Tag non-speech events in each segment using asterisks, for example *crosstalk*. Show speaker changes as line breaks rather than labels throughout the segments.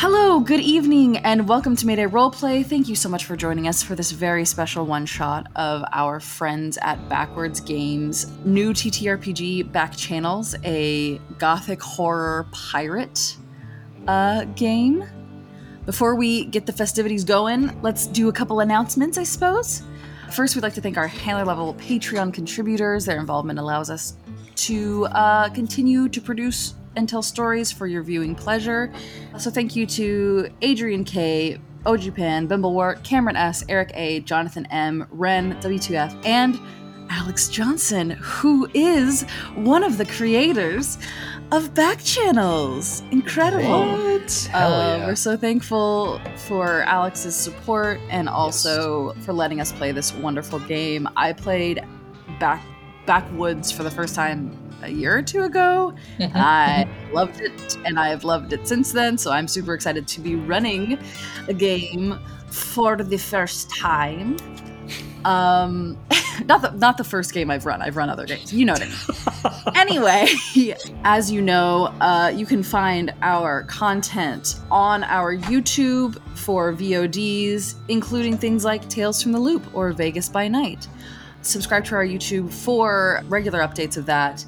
Hello, good evening, and welcome to Mayday Roleplay. Thank you so much for joining us for this very special one shot of our friends at Backwards Games' new TTRPG Backchannels, a gothic horror pirate uh, game. Before we get the festivities going, let's do a couple announcements, I suppose. First, we'd like to thank our handler level Patreon contributors. Their involvement allows us to uh, continue to produce and tell stories for your viewing pleasure. So thank you to Adrian K, Ojupan, Bimblewart, Cameron S, Eric A, Jonathan M, Ren, W2F, and Alex Johnson, who is one of the creators of Backchannels. Incredible.
What?
Uh,
Hell yeah.
We're so thankful for Alex's support and also for letting us play this wonderful game. I played back backwoods for the first time a year or two ago.
Mm-hmm.
I loved it, and I have loved it since then. So I'm super excited to be running a game for the first time. Um, *laughs* not the not the first game I've run. I've run other games. You know what I mean. *laughs* anyway, as you know, uh, you can find our content on our YouTube for VODs, including things like Tales from the Loop or Vegas by Night. Subscribe to our YouTube for regular updates of that.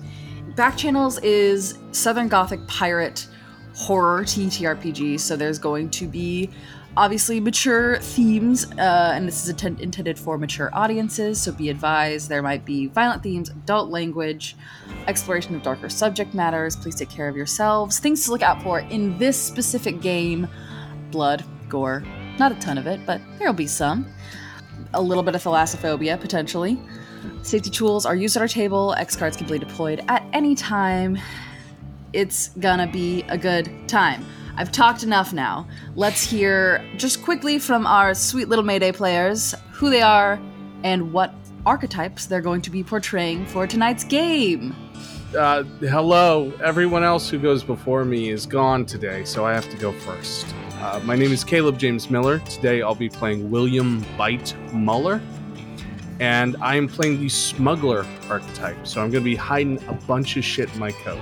Backchannels is Southern Gothic pirate horror TTRPG, so there's going to be obviously mature themes, uh, and this is intended for mature audiences, so be advised there might be violent themes, adult language, exploration of darker subject matters. Please take care of yourselves. Things to look out for in this specific game blood, gore, not a ton of it, but there'll be some. A little bit of thalassophobia, potentially. Safety tools are used at our table. X cards can be deployed at any time. It's gonna be a good time. I've talked enough now. Let's hear just quickly from our sweet little Mayday players who they are and what archetypes they're going to be portraying for tonight's game.
Uh, hello, everyone else who goes before me is gone today, so I have to go first. Uh, my name is Caleb James Miller. Today I'll be playing William Bite Muller, and I am playing the smuggler archetype. So I'm going to be hiding a bunch of shit in my coat.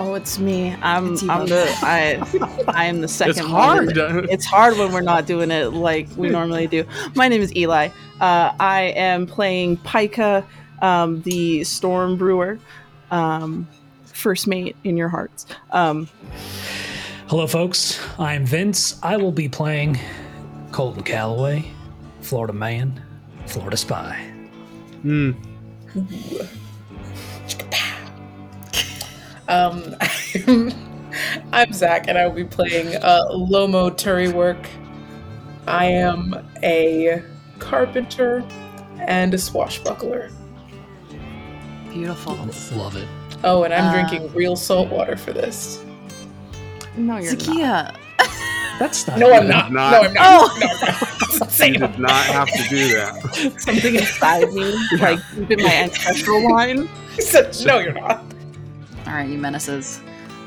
Oh, it's me. I'm.
It's
I'm the. I. I am the second.
It's
one.
hard.
It's hard when we're not doing it like we normally do. My name is Eli. Uh, I am playing Paika, um, the Storm Brewer, um, first mate in your hearts. Um,
Hello, folks. I'm Vince. I will be playing Colton Calloway, Florida man, Florida spy.
Hmm. *laughs*
Um, I'm, *laughs* I'm Zach, and I will be playing uh, Lomo Turrywork. I am a carpenter and a swashbuckler.
Beautiful.
Love it.
Oh, and I'm
Uh,
drinking real salt water for this.
no, you're not.
Zakiya.
That's not.
No, I'm not.
Not-
No, I'm not.
Oh!
No, I'm not. *laughs*
You did not have to do that. *laughs*
Something inside me, like deep in my ancestral line.
Said, no, you're not.
All right, you menaces.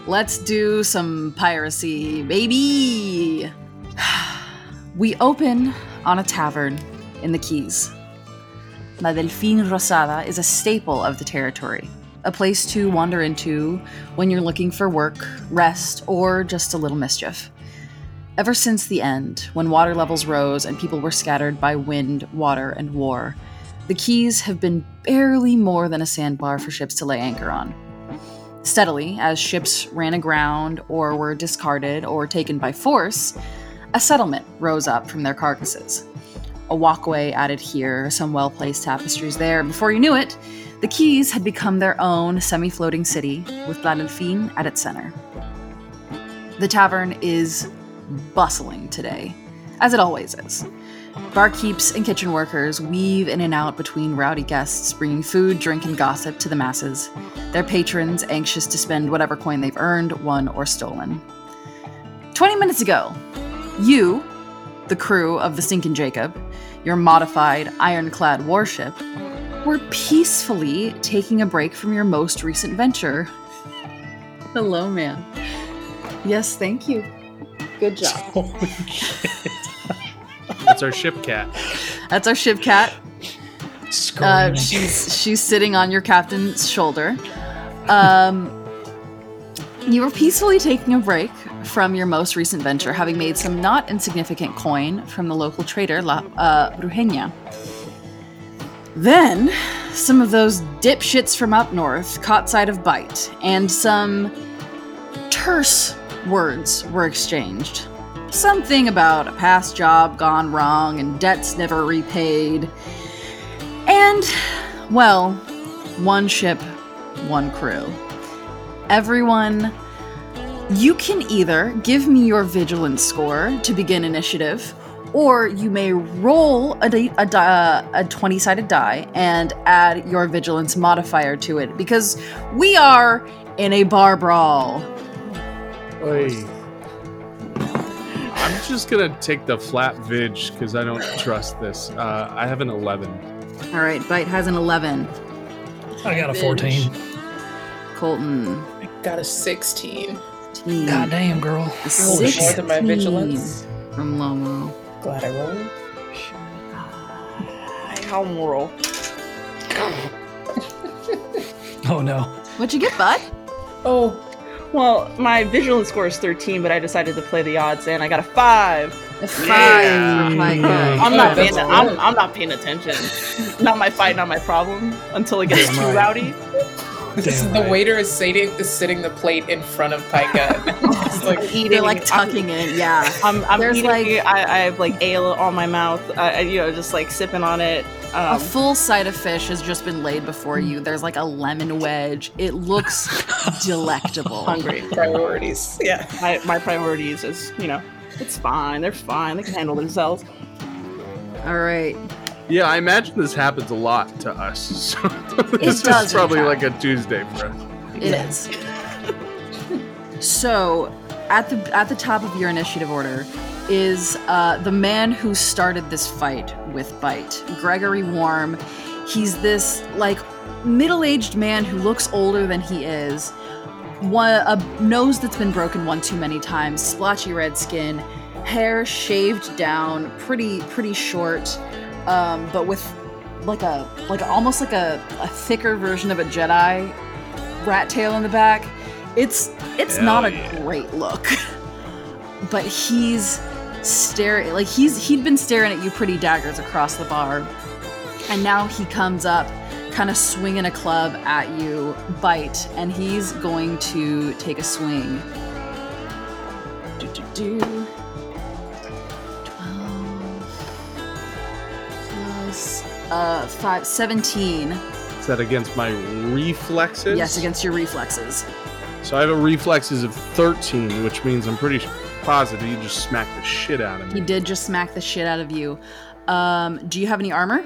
Let's do some piracy, baby. *sighs* We open on a tavern in the Keys. La Delfine Rosada is a staple of the territory, a place to wander into when you're looking for work, rest, or just a little mischief. Ever since the end, when water levels rose and people were scattered by wind, water, and war, the Keys have been barely more than a sandbar for ships to lay anchor on. Steadily, as ships ran aground or were discarded or taken by force, a settlement rose up from their carcasses. A walkway added here, some well placed tapestries there. Before you knew it, the Keys had become their own semi floating city with La Delphine at its center. The tavern is bustling today, as it always is. Barkeeps and kitchen workers weave in and out between rowdy guests, bringing food, drink, and gossip to the masses, their patrons anxious to spend whatever coin they've earned, won, or stolen. 20 minutes ago, you, the crew of the Stinkin' Jacob, your modified ironclad warship, were peacefully taking a break from your most recent venture. Hello, man. Yes, thank you. Good job. *laughs*
Holy shit.
That's our ship cat.
That's our ship cat. Uh, she's she's sitting on your captain's shoulder. Um, You were peacefully taking a break from your most recent venture, having made some not insignificant coin from the local trader, La uh, Brujeña. Then, some of those dipshits from up north caught sight of Bite, and some terse words were exchanged. Something about a past job gone wrong and debts never repaid. And, well, one ship, one crew. Everyone, you can either give me your vigilance score to begin initiative, or you may roll a, di- a, di- uh, a 20 sided die and add your vigilance modifier to it because we are in a bar brawl.
Oy. I'm just gonna take the flat vig because I don't trust this. Uh, I have an 11.
All right, Bite has an 11.
I got a 14.
Colton,
I got a 16.
15.
God damn, girl.
A
Holy shit. More than my
16
vigilance.
From Lomo.
Glad I rolled.
How moral.
Oh no.
What'd you get, Bud?
Oh,
Well, my vigilance score is 13, but I decided to play the odds and I got a 5.
A five
Yeah.
for Micah.
I'm
Oh,
not paying. I'm, I'm not paying attention. not my fight, not my problem until it gets too
right.
rowdy. *laughs*
this,
Damn
the
right.
waiter is sitting, is sitting the plate in front of Paika. It's *laughs* like,
Eating,
They're like
I'm-
tucking it, yeah. *laughs*
I'm, I'm
There's,
eating.
like-
I, I have like ale on my mouth. I, I, you know, just like sipping on it.
A
Um,
full side of fish has just been laid before you. There's like a lemon wedge. It looks delectable.
hungry.
priorities. Yeah.
My, my priorities is, you know, it's fine. They're fine. They can handle themselves.
All right.
Yeah, I imagine this happens a lot to us. *laughs* So this
does,
is probably
in
like a Tuesday for us.
It is. so, at the at the top of your initiative order is uh, the man who started this fight with Bite, Gregory Warm. He's this like middle-aged man who looks older than he is. One, a nose that's been broken one too many times, splotchy red skin, hair shaved down, pretty pretty short, um, but with like a like almost like a, a thicker version of a Jedi rat tail in the back. It's it's
Hell
not a
yeah.
great look. *laughs* but he's staring like he's he'd been staring at you pretty daggers across the bar. And now he comes up kind of swinging a club at you, bite, and he's going to take a swing. Do do do. Uh 5 17.
Is that against my reflexes?
Yes, against your reflexes.
So I have a reflexes of 13, which means I'm pretty positive you just smacked the shit out of me.
He did just smack the shit out of you. Um, do you have any armor?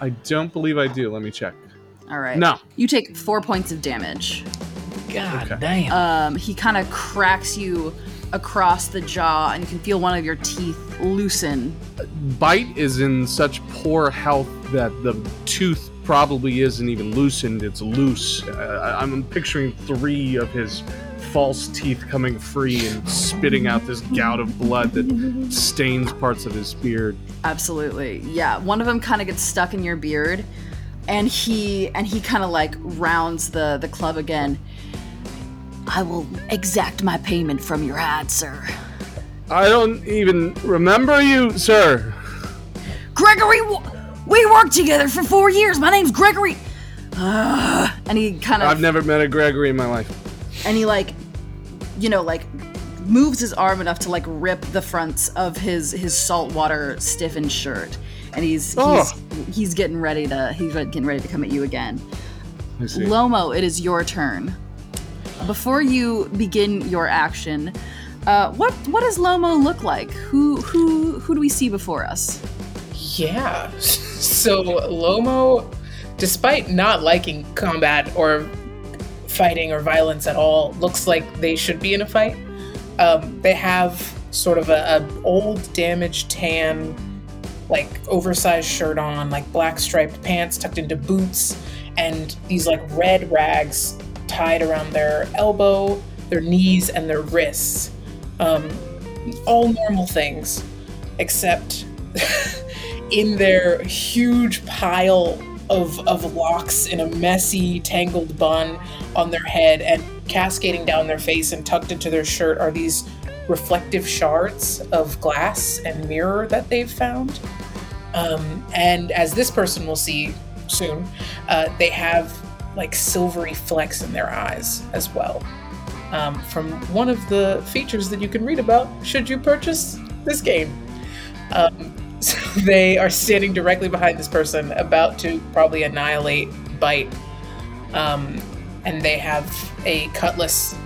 I don't believe I do. Let me check.
All right.
No.
You take four points of damage.
God
Okay.
damn.
Um, he kind of cracks you across the jaw, and you can feel one of your teeth loosen.
Bite is in such poor health that the tooth probably isn't even loosened. It's loose. Uh, I'm picturing three of his false teeth coming free and spitting out this gout of blood that stains parts of his beard.
Absolutely. Yeah. One of them kind of gets stuck in your beard, and he and he kind of like rounds the the club again. I will exact my payment from your ad, sir.
I don't even remember you, sir.
Gregory, we worked together for four years. My name's Gregory. Uh, and he kind of
I've never met a Gregory in my life.
and he like you know like moves his arm enough to like rip the fronts of his his saltwater stiffened shirt and he's
Oh.
he's he's getting ready to he's getting ready to come at you again
I
lomo it is your turn before you begin your action uh, what what does lomo look like who who who do we see before us
Yeah. *laughs* So Lomo, despite not liking combat or fighting or violence at all, looks like they should be in a fight. Um, they have sort of a, a old, damaged tan, like oversized shirt on, like black striped pants tucked into boots, and these like red rags tied around their elbow, their knees, and their wrists. Um, all normal things, except *laughs* in their huge pile of, of locks in a messy, tangled bun on their head, and cascading down their face and tucked into their shirt are these reflective shards of glass and mirror that they've found. Um, and as this person will see soon, uh, they have like silvery flecks in their eyes as well. Um, from one of the features that you can read about should you purchase this game. Um, *laughs* so they are standing directly behind this person, about to probably annihilate Bite. Um, and they have a cutlass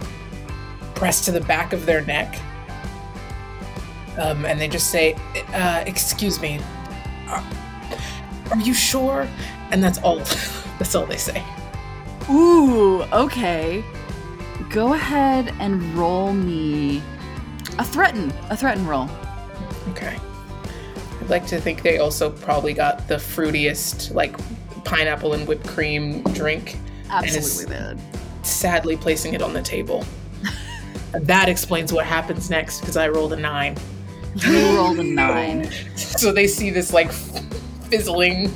pressed to the back of their neck. Um, and they just say, uh, "Excuse me, are, are you sure?" And that's all. *laughs* that's all they say.
Ooh, okay. Go ahead and roll me a threaten, a threaten roll.
Okay. I'd like to think they also probably got the fruitiest, like pineapple and whipped cream drink,
Absolutely did.
sadly placing it on the table. *laughs* That explains what happens next because I rolled a nine.
You rolled a nine. *laughs*
So they see this like fizzling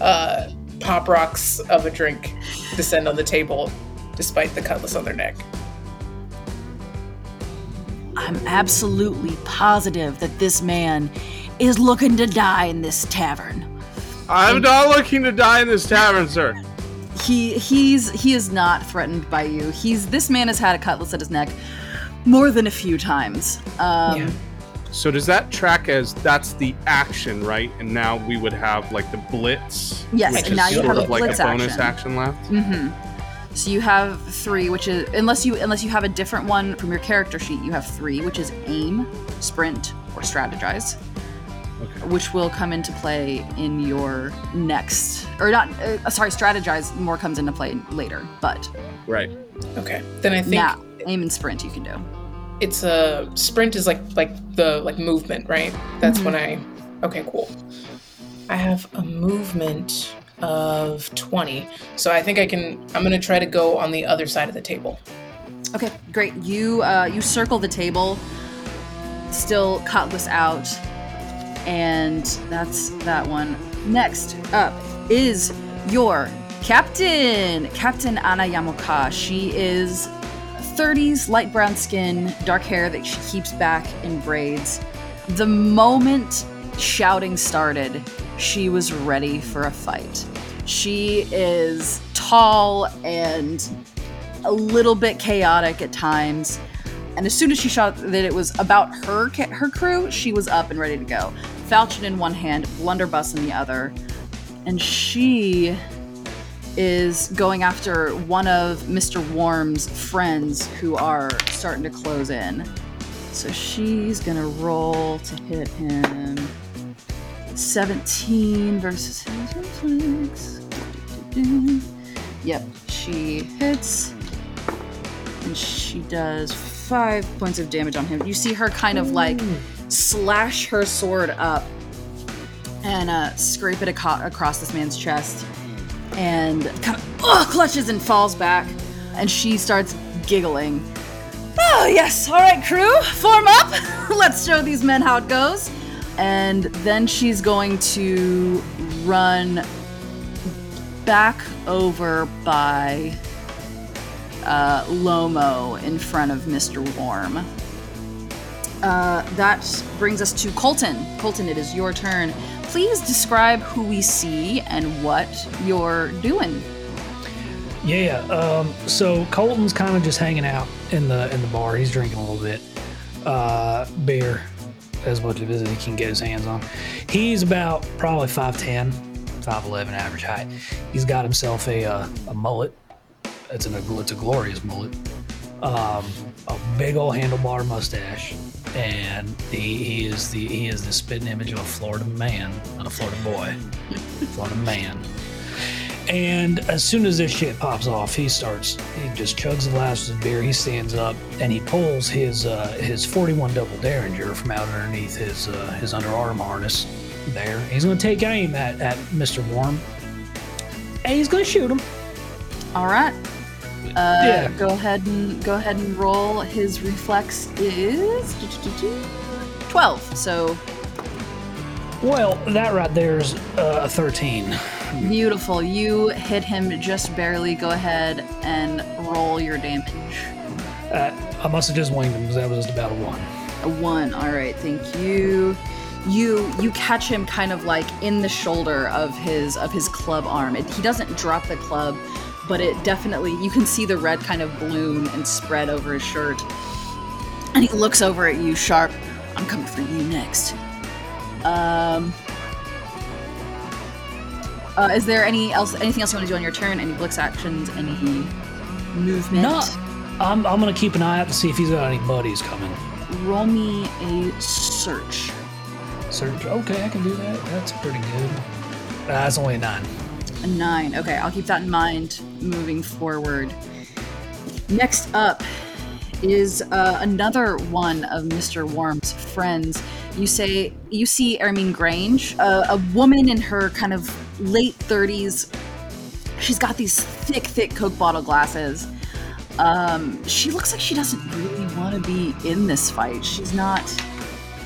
uh, pop rocks of a drink descend on the table despite the cutlass on their neck.
I'm absolutely positive that this man is looking to die in this tavern.
I'm not looking to die in this tavern, sir.
He he's he is not threatened by you. He's this man has had a cutlass at his neck more than a few times. Um,
Yeah.
So does that track as that's the action, right? And now we would have like the blitz,
Yes,
which
and
is
now you
sort
have
of
a
like
blitz
a bonus
action.
action, left.
Mm-hmm. So you have three, which is unless you unless you have a different one from your character sheet, you have three, which is aim, sprint, or strategize,
Okay.
which will come into play in your next or not. Uh, sorry, strategize more comes into play later, but
Right.
Okay. Then I think
now aim and sprint you can do.
It's a sprint is like like the like movement, right? That's when I Okay, cool. I have a movement of 20. So I think I can I'm going to try to go on the other side of the table.
Okay, great. You uh, you circle the table, still cutlass out, and that's that one. Next up is your captain, Captain Ana Yamoka. She is 30s, light brown skin, dark hair that she keeps back in braids. The moment shouting started, she was ready for a fight. She is tall and a little bit chaotic at times. And as soon as she shot that it was about her her crew, she was up and ready to go. Falchion in one hand, blunderbuss in the other, and she is going after one of Mr. Warm's friends who are starting to close in. So she's gonna roll to hit him. 17 versus his reflex. Yep, she hits. And she does five points of damage on him. You see her kind of like slash her sword up and uh, scrape it aco- across this man's chest and kind of clutches and falls back. And she starts giggling. Oh, yes. All right, crew, form up. *laughs* Let's show these men how it goes. And then she's going to run back over by uh, Lomo in front of Mr. Warm. Uh, that brings us to Colton. Colton, it is your turn. Please describe who we see and what you're doing.
Yeah. Um, so Colton's kind of just hanging out in the in the bar. He's drinking a little bit uh, beer, as much as he can get his hands on. He's about probably 5'10", 5'11", average height. He's got himself a uh, a mullet. It's an it's a glorious mullet. Um, a big old handlebar mustache, and he, he is the he is the spitting image of a Florida man, not a Florida boy, Florida man. And as soon as this shit pops off, he starts. He just chugs the last of his beer. He stands up and he pulls his uh, his 41 double derringer from out underneath his uh, his underarm harness. There, he's going to take aim at, at Mr. Warm, and he's going to shoot him.
All right. Uh,
Yeah.
Go ahead and go ahead and roll. His reflex is twelve. So
Well, that right there is uh, a 13.
Beautiful. You hit him just barely. Go ahead and roll your damage.
Uh, I must have just winged him because that was just about a one.
A one. All right. Thank you. You you catch him kind of like in the shoulder of his of his club arm. It, he doesn't drop the club, but it definitely you can see the red kind of bloom and spread over his shirt. And he looks over at you sharp. I'm coming for you next. Um. Uh, is there any else anything else you want to do on your turn? Any blitz actions? Any movement?
No. I'm, I'm gonna keep an eye out to see if he's got any buddies coming.
Roll me a search.
Search. Okay, I can do that. That's pretty good. Uh, that's only a nine.
A nine. Okay, I'll keep that in mind moving forward. Next up is uh, another one of Mr. Worm's friends. You say you see Ermine Grange, uh, a woman in her kind of late thirties. She's got these thick, thick Coke bottle glasses. Um, she looks like she doesn't really want to be in this fight. She's not.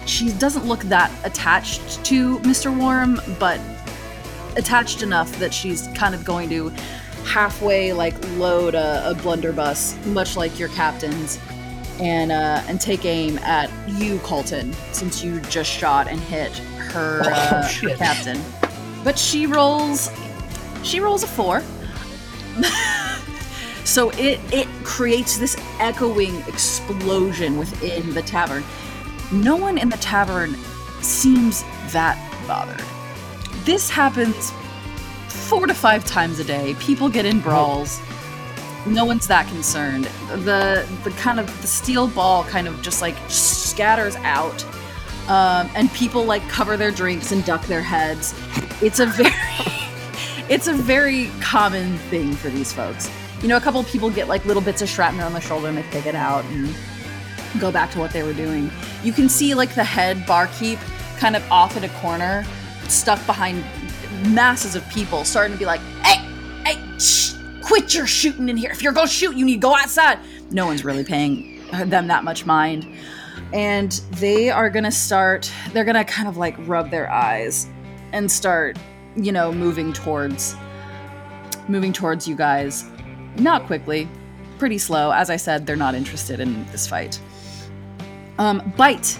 She doesn't look that attached to Mr. Worm, but attached enough that she's kind of going to halfway like load a, a blunderbuss, much like your captain's, and uh, and take aim at you, Colton, since you just shot and hit her,
Oh,
uh, her captain. But she rolls, she rolls a four. *laughs* so it it creates this echoing explosion within the tavern. No one in the tavern seems that bothered. This happens four to five times a day. People get in brawls. No one's that concerned. The the kind of the steel ball kind of just like scatters out, um, and people like cover their drinks and duck their heads. It's a very *laughs* it's a very common thing for these folks. You know, a couple people get like little bits of shrapnel on the shoulder and they pick it out and go back to what they were doing. You can see like the head barkeep kind of off in a corner, stuck behind masses of people, starting to be like, "Hey, hey, shh, quit your shooting in here. If you're gonna shoot, you need to go outside." No one's really paying them that much mind, and they are gonna start. They're gonna kind of like rub their eyes and start, you know, moving towards, moving towards you guys. Not quickly, pretty slow. As I said, they're not interested in this fight. Um, Bite,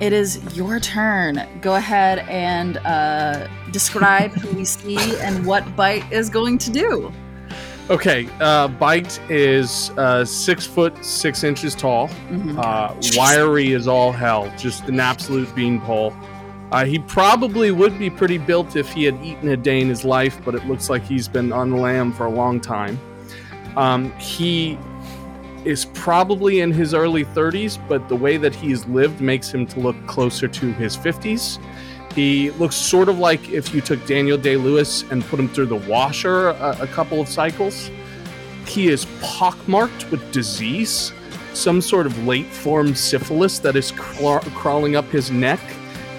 it is your turn. Go ahead and uh, describe who we see and what Bite is going to do.
Okay, uh, Bite is uh, six foot six inches tall.
Mhm.
Uh, wiry as all hell, just an absolute beanpole. Uh, he probably would be pretty built if he had eaten a day in his life, but it looks like he's been on the lam for a long time. Um, he is probably in his early 30s, but the way that he's lived makes him to look closer to his 50s. He looks sort of like if you took Daniel Day Lewis and put him through the washer a, a couple of cycles. He is pockmarked with disease, some sort of late form syphilis that is craw- crawling up his neck.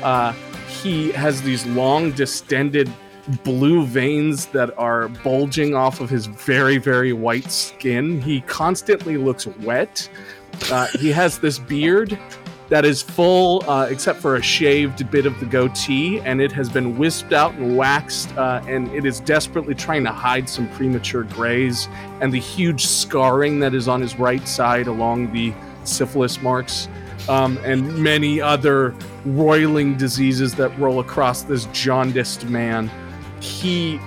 Uh, he has these long, distended blue veins that are bulging off of his very, very white skin. He constantly looks wet. Uh, he has this beard that is full, uh, except for a shaved bit of the goatee, and it has been wisped out and waxed, uh, and it is desperately trying to hide some premature grays and the huge scarring that is on his right side along the syphilis marks, um, and many other roiling diseases that roll across this jaundiced man. He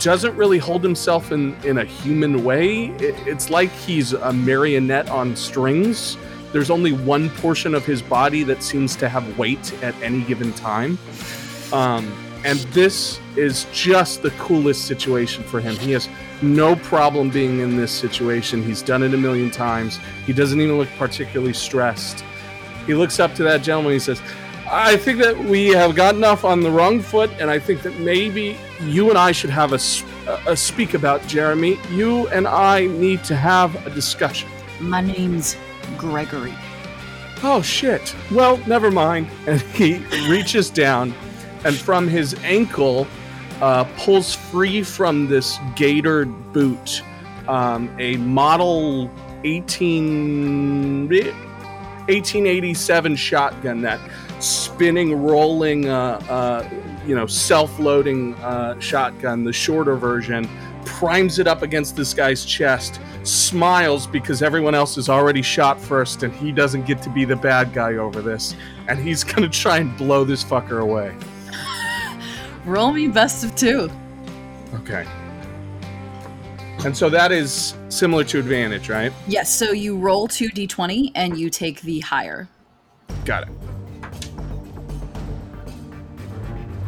doesn't really hold himself in, in a human way. It, it's like he's a marionette on strings. There's only one portion of his body that seems to have weight at any given time. Um, and this is just the coolest situation for him. He has no problem being in this situation. He's done it a million times. He doesn't even look particularly stressed. He looks up to that gentleman. He says, I think that we have gotten off on the wrong foot, and I think that maybe you and I should have a speak about Jeremy. You and I need to have a discussion.
My name's Gregory.
Oh shit. Well, never mind. *laughs* And he reaches down and from his ankle uh, pulls free from this gaitered boot um, a model 18, 1887 shotgun that spinning, rolling, uh, uh, you know, self-loading uh, shotgun, the shorter version, primes it up against this guy's chest, smiles because everyone else is already shot first, and he doesn't get to be the bad guy over this, and he's *laughs* gonna try and blow this fucker away. *laughs*
Roll me best of two.
Okay. And so that is similar to advantage, right?
Yes, so you roll two d20 and you take the higher.
Got it.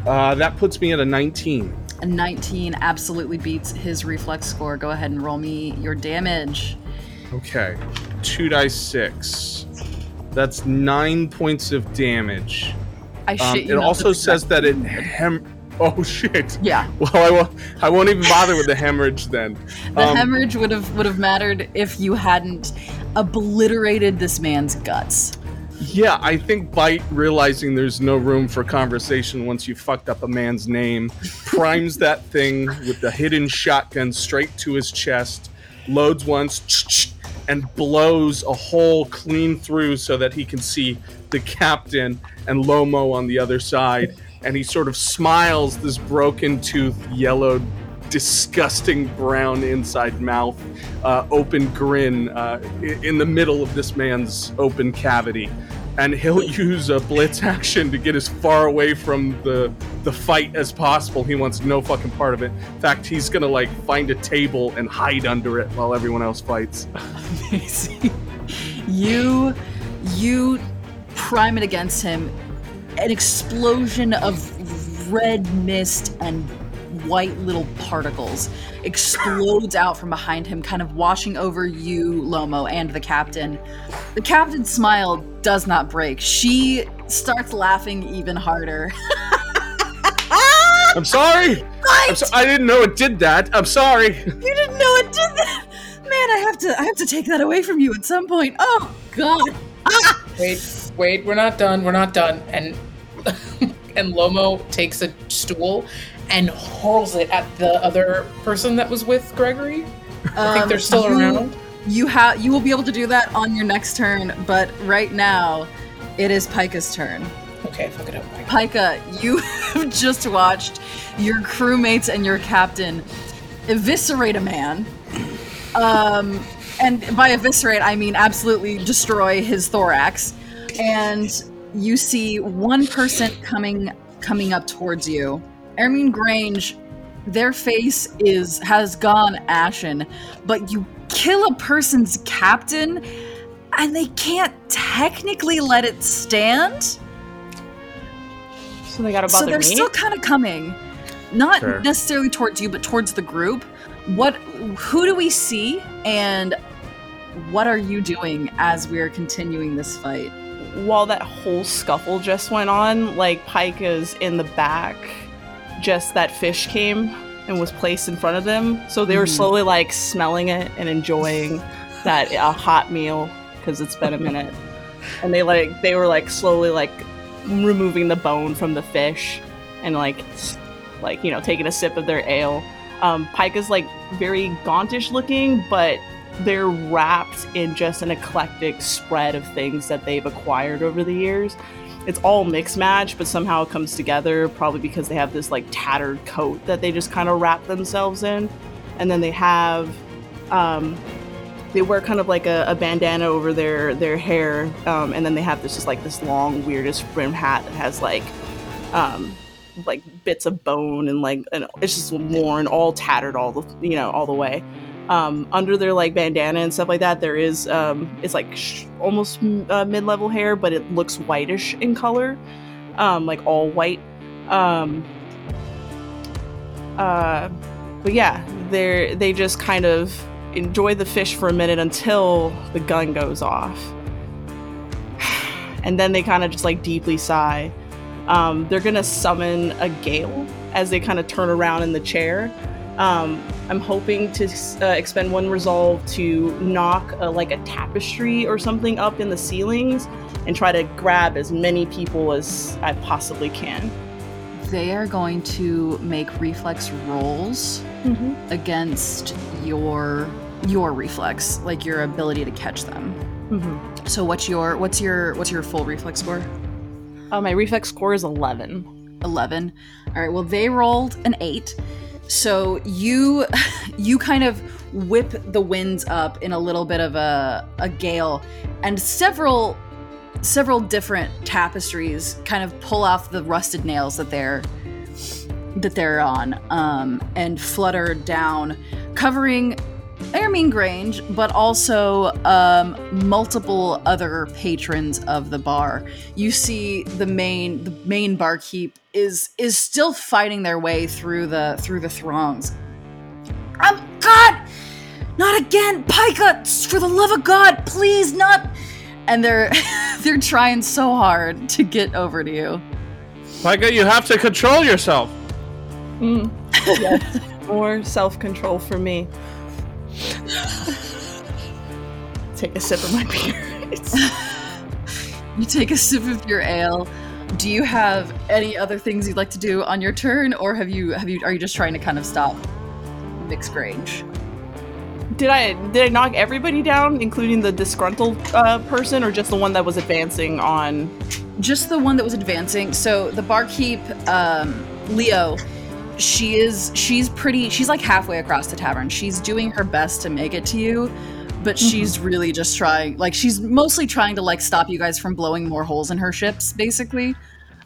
Uh, that puts me at a 19.
A 19 absolutely beats his reflex score. Go ahead and roll me your damage.
Okay. Two dice six. That's nine points of damage.
I
Um,
shit you
it also says that it hem. Oh shit.
Yeah, *laughs*
Well, I won't. I won't even bother with the hemorrhage then.
the
Um,
hemorrhage would have would have mattered if you hadn't obliterated this man's guts.
Yeah, I think Bite realizing there's no room for conversation once you fucked up a man's name, *laughs* primes that thing with the hidden shotgun straight to his chest, loads once, and blows a hole clean through so that he can see the captain and Lomo on the other side. And he sort of smiles this broken tooth, yellowed, disgusting brown inside mouth, uh, open grin uh, in the middle of this man's open cavity. And he'll *laughs* use a blitz action to get as far away from the the fight as possible. He wants no fucking part of it. In fact, he's gonna like find a table and hide under it while everyone else fights. *laughs*
Amazing. you you prime it against him. An explosion of red mist and white little particles explodes out from behind him, kind of washing over you, Lomo, and the captain. The captain's smile does not break. She starts laughing even harder. *laughs*
I'm sorry. I'm so- I didn't know it did that. I'm sorry.
You didn't know it did that. Man, I have to I have to take that away from you at some point. Oh god. Ah!
Wait, wait, we're not done. We're not done. And *laughs* and Lomo takes a stool and hurls it at the other person that was with Gregory. I think they're still
Um, you-
around.
You have you will be able to do that on your next turn, but right now it is Paika's turn.
Okay, fuck it up. Mike.
Paika, you *laughs* have just watched your crewmates and your captain eviscerate a man. Um, and by eviscerate, I mean absolutely destroy his thorax. And you see one person coming coming up towards you. Ermine Grange, their face is has gone ashen, but you kill a person's captain, and they can't technically let it stand?
So they gotta bother So
they're
me.
still kind of coming. Not
Sure.
necessarily towards you but towards the group. What who do we see and what are you doing as we're continuing this fight?
While that whole scuffle just went on, like Paika is in the back, just that fish came and was placed in front of them. So they were
Mhm.
slowly like smelling it and enjoying that a hot meal because it's been a *laughs* minute. And they like they were like slowly like removing the bone from the fish and like like you know taking a sip of their ale. Um, is like very gauntish looking, but they're wrapped in just an eclectic spread of things that they've acquired over the years. It's all mixed match, but somehow it comes together, probably because they have this like tattered coat that they just kind of wrap themselves in. And then they have, um, they wear kind of like a, a bandana over their, their hair. Um, and then they have this just like this long, weirdest brim hat that has like, um, like bits of bone and like, and it's just worn, all tattered all the, you know, all the way um, under their like bandana and stuff like that there is um, it's like sh- almost mm, uh, mid-level hair but it looks whitish in color um, like all white. Um, uh, but yeah they're they just kind of enjoy the fish for a minute until the gun goes off. *sighs* And then they kind of just like deeply sigh. Um, they're gonna summon a gale as they kind of turn around in the chair um, I'm hoping to uh, expend one resolve to knock a, like a tapestry or something up in the ceilings and try to grab as many people as I possibly can.
they are going to make reflex rolls
Mm-hmm.
against your your reflex like your ability to catch them
Mm-hmm.
so what's your what's your what's your full reflex score
Uh, my reflex score is 11.
11 all right well they rolled an 8 so you *laughs* you kind of whip the winds up in a little bit of a, a gale and several several different tapestries kind of pull off the rusted nails that they're that they're on um, and flutter down covering Ermine Grange, but also um, multiple other patrons of the bar. You see the main the main barkeep is is still fighting their way through the through the throngs. Um, God, not again, Paika! For the love of God, please, not. And they're *laughs* they're trying so hard to get over to you.
Micah, you have to control yourself.
Mm. Yes. *laughs* More self control for me. Take a sip of my *laughs* beer. *laughs*
You take a sip of your ale. Do you have any other things you'd like to do on your turn, or have you have you are you just trying to kind of stop Mix Grange?
did I did I knock everybody down, including the disgruntled uh, person, or just the one that was advancing on?
Just the one that was advancing. So the barkeep, um, Leo, she is she's pretty she's like halfway across the tavern. She's doing her best to make it to you, but mm-hmm. she's really just trying like she's mostly trying to like stop you guys from blowing more holes in her ships, basically.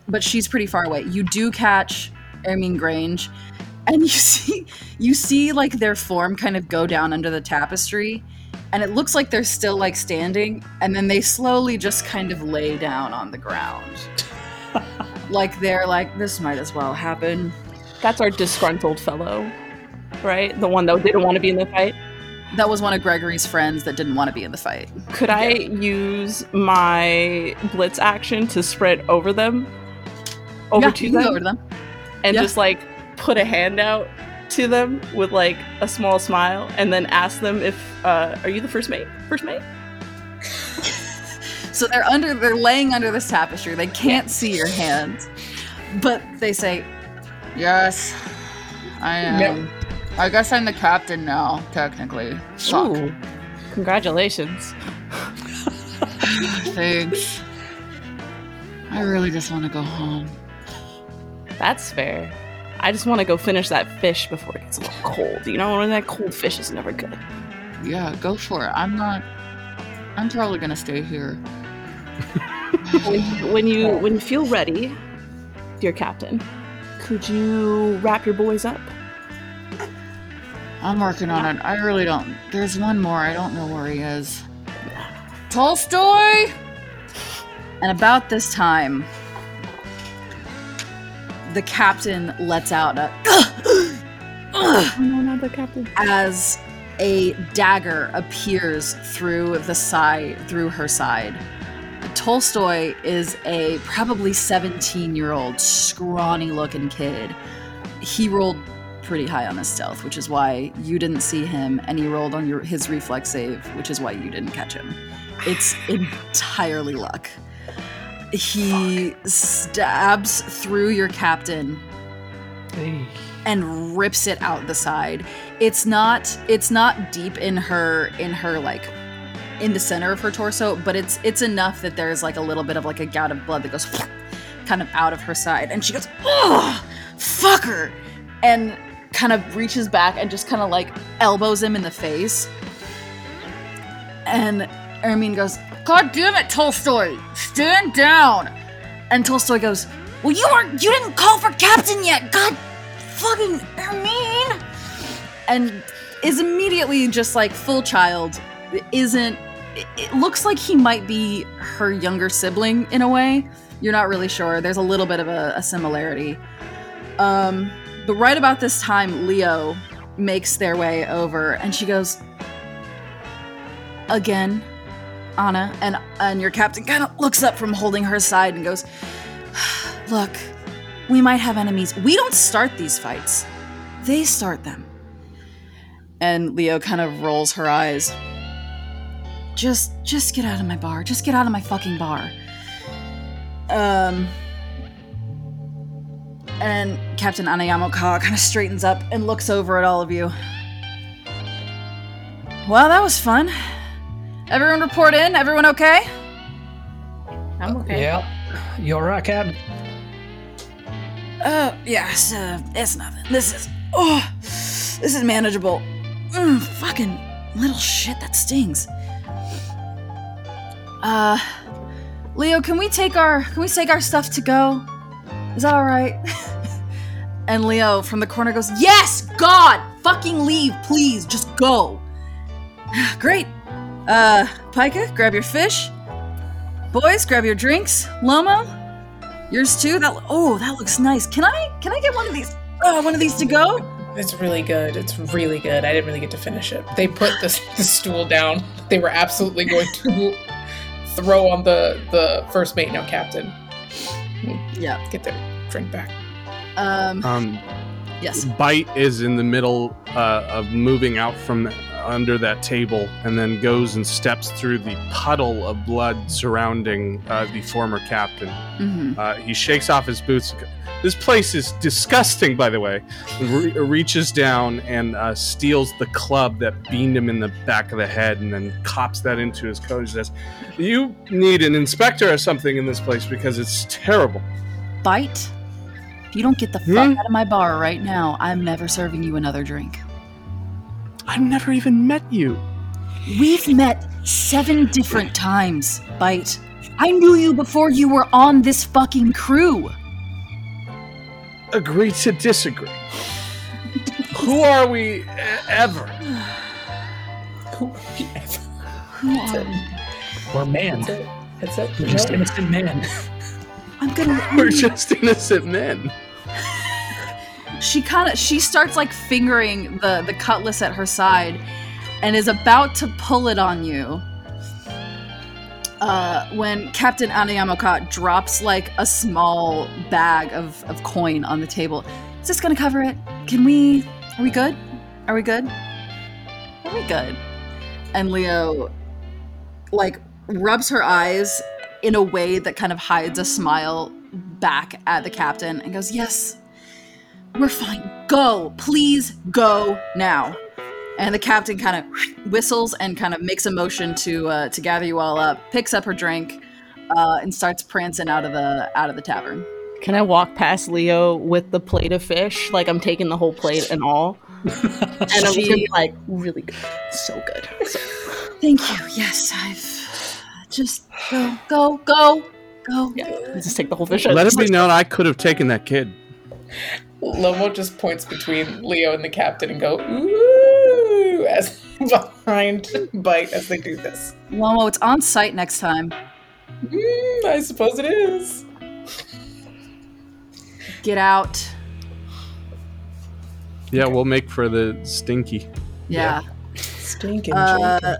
But she's pretty far away. You do catch Ermine Grange, and *laughs* you see you see like their form kind of go down under the tapestry and it looks like they're still like standing and then they slowly just kind of lay down on the ground *laughs* like they're like this might as well happen
That's our disgruntled fellow, right? The one that didn't want to be in the fight.
That was one of gregory's friends that didn't want to be in the fight.
Could I use my blitz action to spread over them, over
yeah,
to them,
over to them.
And
yeah.
just like put a hand out to them with like a small smile, and then ask them if uh, are you the first mate? First mate?
so they're under they're laying under this tapestry. They can't see your hands but they say yes i am i guess i'm the captain now technically Fuck.
Ooh, congratulations. *laughs*
thanks i really just want to go home
That's fair. I just want to go finish that fish before it gets a little cold. You know, when that cold fish is never good.
yeah go for it i'm not i'm probably gonna stay here
when, when you when you feel ready, dear captain, could you wrap your boys up?
I'm working on it. I really don't there's one more i don't know where he is. Tolstoy! And about this time the captain lets out a *gasps*
Oh no, not the captain.
as a dagger appears through the side through her side. Tolstoy is a probably 17 year old scrawny looking kid. He rolled pretty high on his stealth which is why you didn't see him and he rolled on your his reflex save which is why you didn't catch him it's entirely luck he stabs through your captain
Hey.
and rips it out the side. It's not it's not deep in her in her like in the center of her torso, but it's it's enough that there's like a little bit of like a gout of blood that goes *laughs* kind of out of her side and she goes, "Oh, fucker." And kind of reaches back and just kind of like elbows him in the face. And Ermine goes, God damn it, Tolstoy! Stand down! And Tolstoy goes, Well, you aren't, you didn't call for captain yet! God fucking Ermine! And is immediately just like full child, isn't, it, it looks like he might be her younger sibling in a way. You're not really sure. There's a little bit of a, a similarity. Um, but right about this time, Leo makes their way over and she goes, Again, Anna, and and your captain kind of looks up from holding her side and goes, *sighs* "Look, we might have enemies. We don't start these fights. They start them." And Leo kind of rolls her eyes. Just just get out of my bar. Just get out of my fucking bar. Um and Captain Ana Yamoka kind of straightens up and looks over at all of you. Well, that was fun. Everyone report in. Everyone okay?
I'm okay.
Yeah. You all right, Captain?
Uh, yes, uh, it's nothing. This is, oh, this is manageable. Mm, fucking little shit that stings. Uh, Leo, can we take our, can we take our stuff to go? Is that all right? *laughs* and Leo from the corner goes, yes, God, fucking leave, please, just go. *sighs* Great. Uh, Paika, grab your fish. Boys, grab your drinks. Lomo, yours too. That oh, that looks nice. Can I can I get one of these? Uh, one of these to go?
It's really good. It's really good. I didn't really get to finish it. They put the, *laughs* the stool down. They were absolutely going to *laughs* throw on the the first mate, now captain.
Yeah.
Get their drink back.
Um.
Um,
Yes.
Bite is in the middle uh, of moving out from under that table and then goes and steps through the puddle of blood surrounding uh, the former captain.
hmm
Uh, he shakes off his boots. This place is disgusting, by the way. Re- reaches down and uh, steals the club that beamed him in the back of the head and then cops that into his coat and says, You need an inspector or something in this place because it's terrible.
Bite. If you don't get the fuck
Hmm?
out of my bar right now, I'm never serving you another drink.
I've never even met you.
We've met seven different times, Bite. I knew you before you were on this fucking crew.
Agree to disagree. Who are we ever?
Who?
Who are you?
We're man.
That's it. That's it.
We're just innocent men.
I'm gonna. *laughs*
We're just innocent men.
she kind of she starts like fingering the the cutlass at her side and is about to pull it on you uh, when captain Ana Yamoka drops like a small bag of, of coin on the table is this gonna cover it can we are we good are we good are we good and leo like rubs her eyes in a way that kind of hides a smile back at the captain and goes yes we're fine. Go. Please go now. And the captain kind of whistles and kind of makes a motion to uh, to gather you all up, picks up her drink, uh, and starts prancing out of the out of the tavern.
Can I walk past Leo with the plate of fish? Like I'm taking the whole plate and all. *laughs* And I'm
She-
like, really good. So good. So
Thank you. Yes, I've just go, go, go, go.
yeah. I just take the whole fish.
Let it
Just
be known I could have taken that kid.
Lomo just points between Leo and the captain and go ooh as *laughs* behind Bite as they do this.
Lomo, it's on site next time.
Mm, I suppose it is.
Get out.
Yeah, we'll make for the stinky.
Yeah.
Stinking
Uh,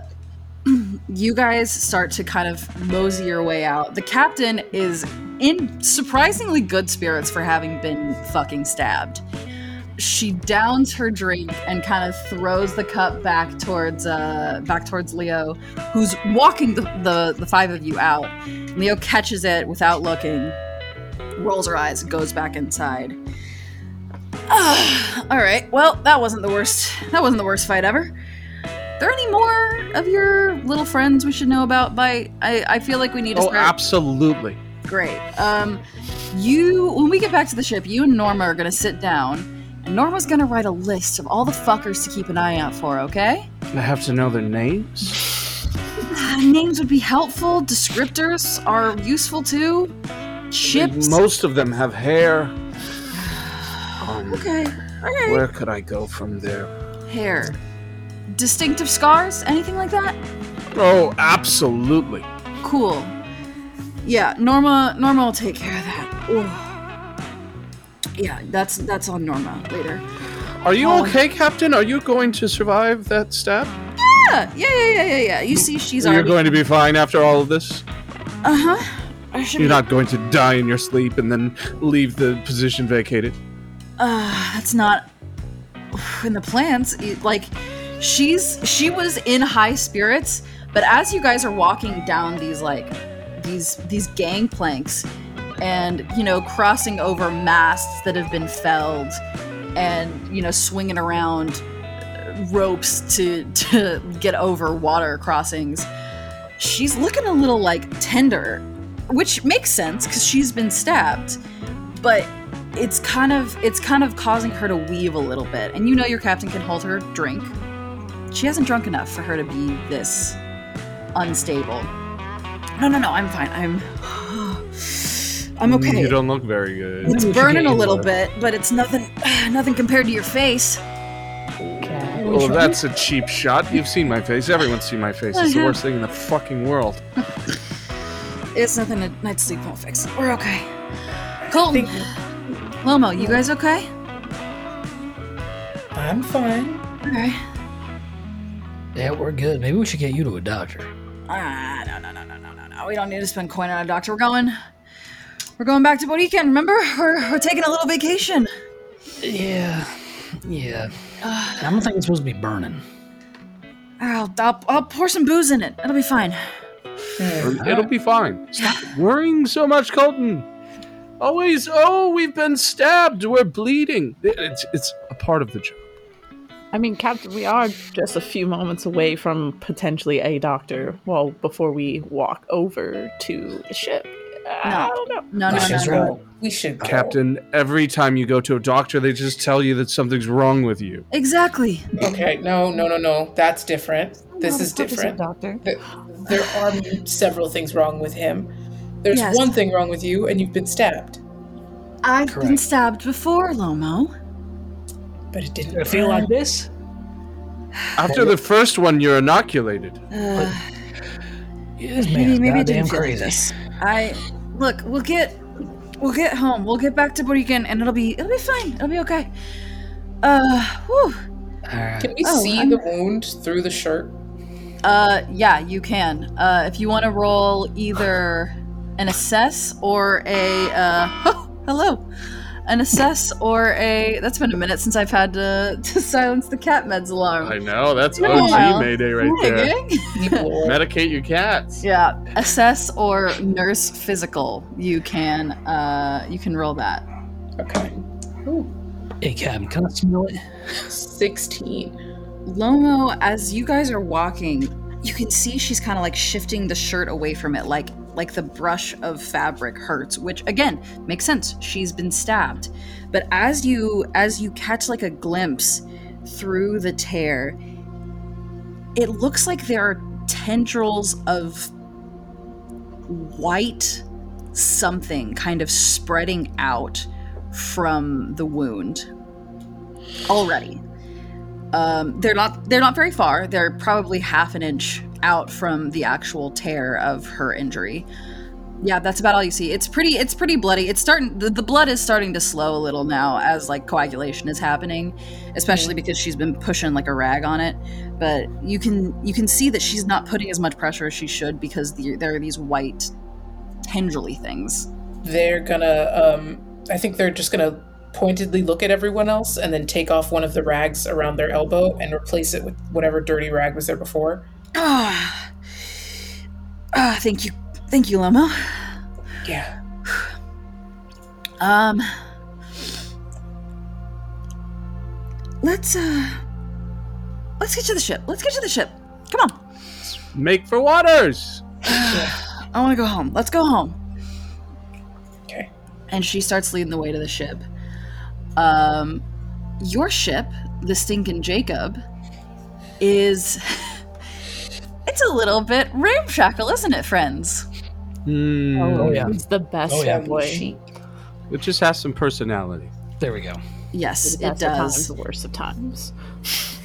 you guys start to kind of mosey your way out. The captain is in surprisingly good spirits for having been fucking stabbed. She downs her drink and kind of throws the cup back towards uh, back towards Leo, who's walking the, the, the five of you out. Leo catches it without looking, rolls her eyes, and goes back inside. Ah, *sighs* all right. Well, that wasn't the worst. That wasn't the worst fight ever there any more of your little friends we should know about by I, I feel like we need to
Oh,
start
absolutely.
great um you when we get back to the ship you and norma are gonna sit down and norma's gonna write a list of all the fuckers to keep an eye out for okay
I have to know their names. *sighs*
Names would be helpful descriptors are useful too ships
Most of them have hair. *sighs* Um,
okay okay
Where could I go from there?
hair distinctive scars anything like that
Oh, absolutely.
Cool. Yeah, Norma. Norma will take care of that. Ooh. Yeah, that's that's on Norma later.
Are you
Um,
okay, Captain? Are you going to survive that stab?
Yeah, yeah, yeah, yeah, yeah. yeah. You see, she's
You're
already.
going to be fine after all of this?
Uh huh.
You're
be.
not going to die in your sleep and then leave the position vacated?
Uh, that's not in the plans. Like, she's she was in high spirits, but as you guys are walking down these like these these gangplanks, and you know crossing over masts that have been felled, and you know swinging around ropes to to get over water crossings, she's looking a little like tender which makes sense because she's been stabbed, but it's kind of it's kind of causing her to weave a little bit. And you know your captain can hold her drink. She hasn't drunk enough for her to be this unstable. No, no, no. I'm fine. I'm. *sighs* I'm okay.
You don't look very good.
It's
Maybe we should
burning a little bit, but it's nothing. *sighs* Nothing compared to your face.
Well, that's a cheap shot. You've seen my face. Everyone's seen my face. It's the
Uh-huh.
worst thing in the fucking world.
It's nothing a night's sleep won't fix. We're okay. Colton, Lomo, you guys okay?
I'm fine.
Okay.
Yeah, we're good. Maybe we should get you to a doctor.
Ah, no, no, no, no, no, no, no. We don't need to spend coin on a doctor. We're going. We're going back to Boriken. Remember, we're, we're taking a little vacation.
Yeah, yeah. I don't think it's supposed to be burning.
I'll, I'll, I'll pour some booze in it. It'll be fine.
Hmm.
It'll be fine. Stop worrying so much, Colton. Always, oh, we've been stabbed. We're bleeding. It's, it's a part of the job.
I mean, Captain, we are just a few moments away from potentially a doctor. Well, before we walk over to the ship. I don't.
No, no, no, no.
We should go.
Captain, every time you go to a doctor, they just tell you that something's wrong with you.
Exactly.
Okay, no, no, no, no. That's different. This is different.
Doctor.
There are several things wrong with him. There's
Yes.
one thing wrong with you, and you've been stabbed.
I've been stabbed before, Lomo.
But it didn't
I feel like this.
After the first one, you're inoculated.
Uh,
Yeah, this
maybe maybe it didn't feel like
crazy.
this. I look. We'll get. We'll get home. We'll get back to Boriken, and it'll be. It'll be fine. It'll be okay. Uh. Whew.
All right.
Can we
Oh,
see
I'm-
the wound through the shirt?
Uh, yeah, you can. Uh, if you want to roll either an assess or a uh, oh, *gasps* hello, an assess or a. That's been a minute since I've had to to silence the cat meds alarm.
I know, that's
Been a.
OG Mayday right
Hey,
there. Medicate your cats.
yeah, assess or nurse physical. You can uh you can roll that.
okay.
Hey, Captain, can I smell it?
16.
Lomo, as you guys are walking, you can see she's kind of like shifting the shirt away from it, like like the brush of fabric hurts, which again makes sense. She's been stabbed. But as you as you catch like a glimpse through the tear, it looks like there are tendrils of white something kind of spreading out from the wound already. Um, they're not they're not very far. They're probably half an inch out from the actual tear of her injury. Yeah, that's about all you see. It's pretty it's pretty bloody. It's starting the, the blood is starting to slow a little now as like coagulation is happening, especially because she's been pushing like a rag on it. But you can you can see that she's not putting as much pressure as she should because the, there are these white tendrily things.
They're gonna, um, I think they're just gonna pointedly look at everyone else and then take off one of the rags around their elbow and replace it with whatever dirty rag was there before.
Ah, ah, thank you, thank you, Lomo.
Yeah.
Um, let's uh, let's get to the ship. Let's get to the ship. Come on.
Make for waters. *sighs*
I want to go home. Let's go home.
Okay.
And she starts leading the way to the ship. Um, your ship, the Stinkin' Jacob, is. *laughs* it's a little bit ramshackle, isn't it, friends?
Hmm.
Oh, yeah.
It's the best
Oh, yeah.
boy.
It just has some personality.
There we go.
Yes, it
best times,
does.
the worst of times. *laughs*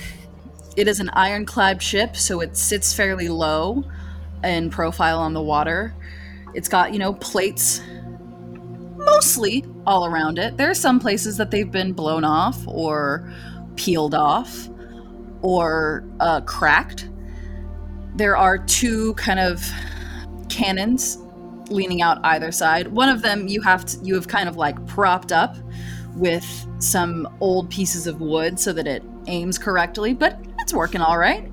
It is an ironclad ship, so it sits fairly low in profile on the water. It's got, you know, plates mostly all around it. There are some places that they've been blown off or peeled off or uh, cracked. There are two kind of cannons leaning out either side. One of them you have to, you have kind of like propped up with some old pieces of wood so that it aims correctly, but it's working all right.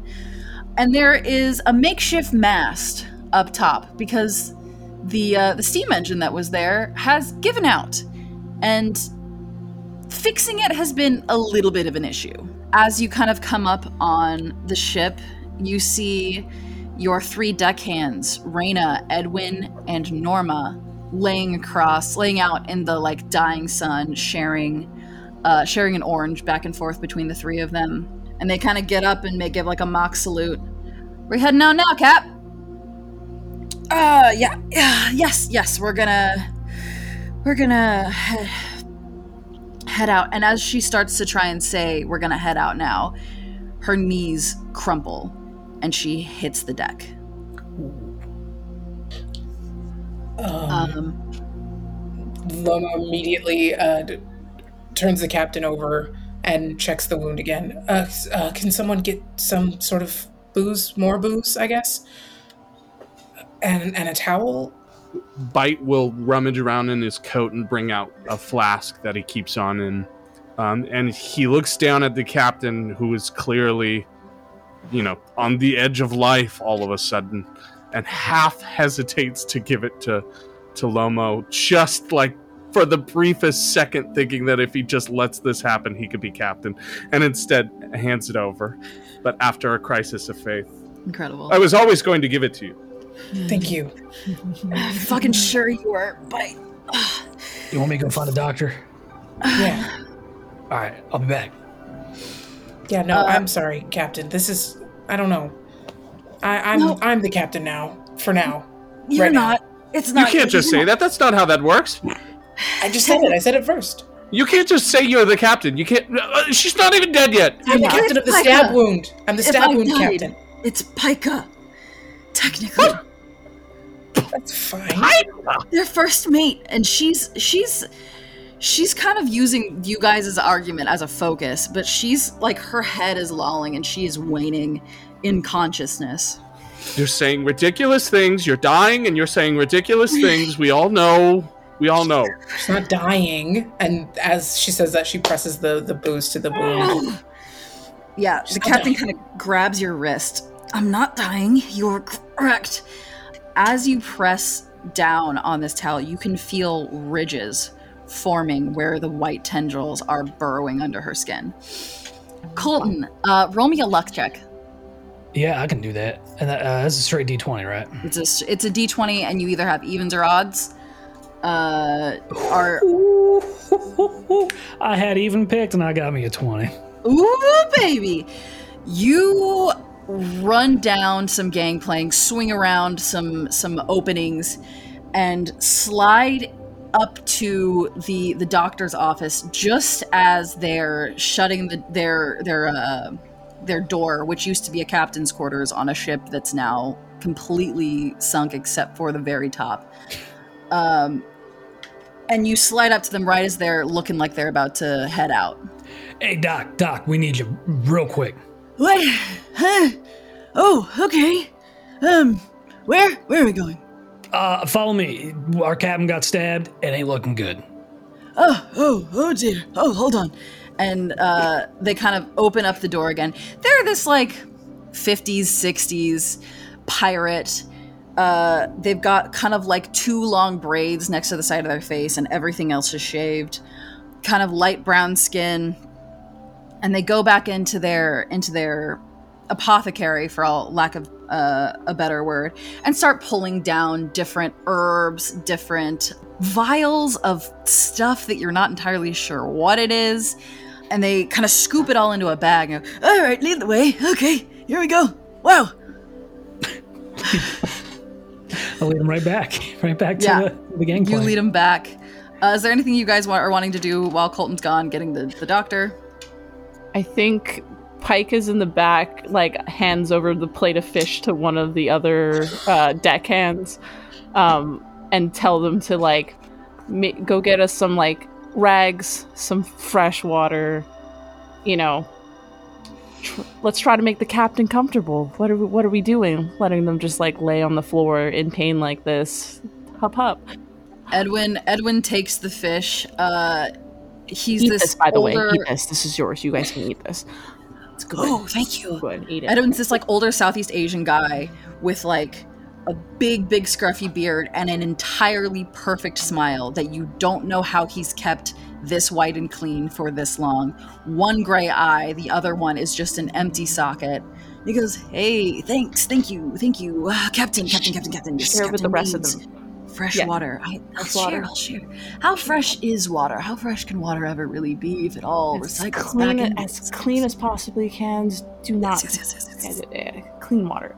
And there is a makeshift mast up top because the uh, the steam engine that was there has given out, and fixing it has been a little bit of an issue. As you kind of come up on the ship, you see your three deckhands, Raina, Edwin, and Norma, laying across, laying out in the like dying sun, sharing, uh, sharing an orange back and forth between the three of them. And they kind of get up and make give like a mock salute. We're heading out now, Cap. Uh, yeah, yeah, yes, yes. We're gonna, we're gonna head, head out. And as she starts to try and say, "We're gonna head out now," her knees crumple, and she hits the deck.
Um,
Um,
Lomo immediately uh, d- turns the captain over and checks the wound again. Uh, uh, can someone get some sort of booze, more booze, I guess, and and a towel?
Bite will rummage around in his coat and bring out a flask that he keeps on, and um, and he looks down at the captain, who is clearly, you know, on the edge of life all of a sudden, and half hesitates to give it to to Lomo, just like for the briefest second, thinking that if he just lets this happen, he could be captain, and instead hands it over. But after a crisis of faith,
incredible.
I was always going to give it to you.
Thank you.
I'm *laughs* fucking sure you were, but
You want me to go find a doctor? *sighs*
Yeah,
All right, I'll be back.
Yeah. No,
Uh,
I'm sorry, Captain. This is I don't know. I, I'm
No.
I'm the captain now. For now,
you're
Right now.
not. It's
You
not.
can't just say that. That's not how that works.
I just said it. I said it first.
You can't just say you're the captain. You can't. Uh, she's not even dead yet.
I'm the captain of the
Micah.
stab wound. I'm the
If
stab
I
wound
died-
captain.
It's Paika. Technically,
That's fine.
their first mate, and she's she's she's kind of using you guys' argument as a focus, but she's like her head is lolling and she is waning in consciousness.
You're saying ridiculous things. You're dying, and you're saying ridiculous things. We all know. We all know.
She's not dying. And as she says that, she presses the the booze to the wound. *gasps*
Yeah,
She's
the captain
dying.
kind of grabs your wrist. I'm not dying. You're correct. As you press down on this towel, you can feel ridges forming where the white tendrils are burrowing under her skin. Colton, uh, roll me a luck check.
Yeah, I can do that. And that, uh, that's a straight D20, right?
It's a it's a d20, and you either have evens or odds. Uh, are *laughs*
I had even picked, and I got me a 20.
Ooh, baby. You run down some gangplank, swing around some some openings, and slide up to the the doctor's office just as they're shutting the, their their uh, their door, which used to be a captain's quarters on a ship that's now completely sunk except for the very top. Um, and you slide up to them right as they're looking like they're about to head out.
Hey, Doc, Doc, we need you real quick.
What? Huh? Oh, okay. Um, where? Where are we going?
Uh, follow me. Our captain got stabbed. It ain't looking good.
Oh, oh, oh dear. Oh, hold on. And uh, they kind of open up the door again. They're this like 50s, 60s pirate. Uh, they've got kind of like two long braids next to the side of their face, and everything else is shaved. Kind of light brown skin. And they go back into their into their apothecary, for all lack of uh, a better word, and start pulling down different herbs, different vials of stuff that you're not entirely sure what it is. And they kind of scoop it all into a bag and go, all right, lead the way. Okay, here we go. Wow.
I'll lead him right back, right back to
Yeah.
the, the gangplank.
You lead them back. Uh, is there anything you guys want, are wanting to do while Colton's gone, getting the, the doctor?
I think Paika is in the back, like hands over the plate of fish to one of the other uh, deckhands, um, and tell them to like ma- go get us some like rags, some fresh water. You know, tr- let's try to make the captain comfortable. What are we, what are we doing? Letting them just like lay on the floor in pain like this? Hup hup.
Edwin Edwin takes the fish. Uh, he's
Eat
this,
this, by the way. Eat this. This is yours. You guys can eat this. It's good.
Oh, thank you.
And eat it.
Edwin's this like older Southeast Asian guy with like a big, big scruffy beard and an entirely perfect smile that you don't know how he's kept this white and clean for this long. One gray eye, the other one is just an empty socket. He goes, "Hey, thanks, thank you, thank you, uh, Captain, Captain, Captain, Captain." Yes,
Share with the rest of
needs
them.
Fresh
Yeah.
water. I, I'll
Fresh
share.
water.
I'll share. How fresh is water? How fresh can water ever really be if it all
As
recycles
clean
back in?
as clean as possibly can. Just do not
Yes, yes, yes, yes, yes.
Yeah, yeah, yeah. clean water.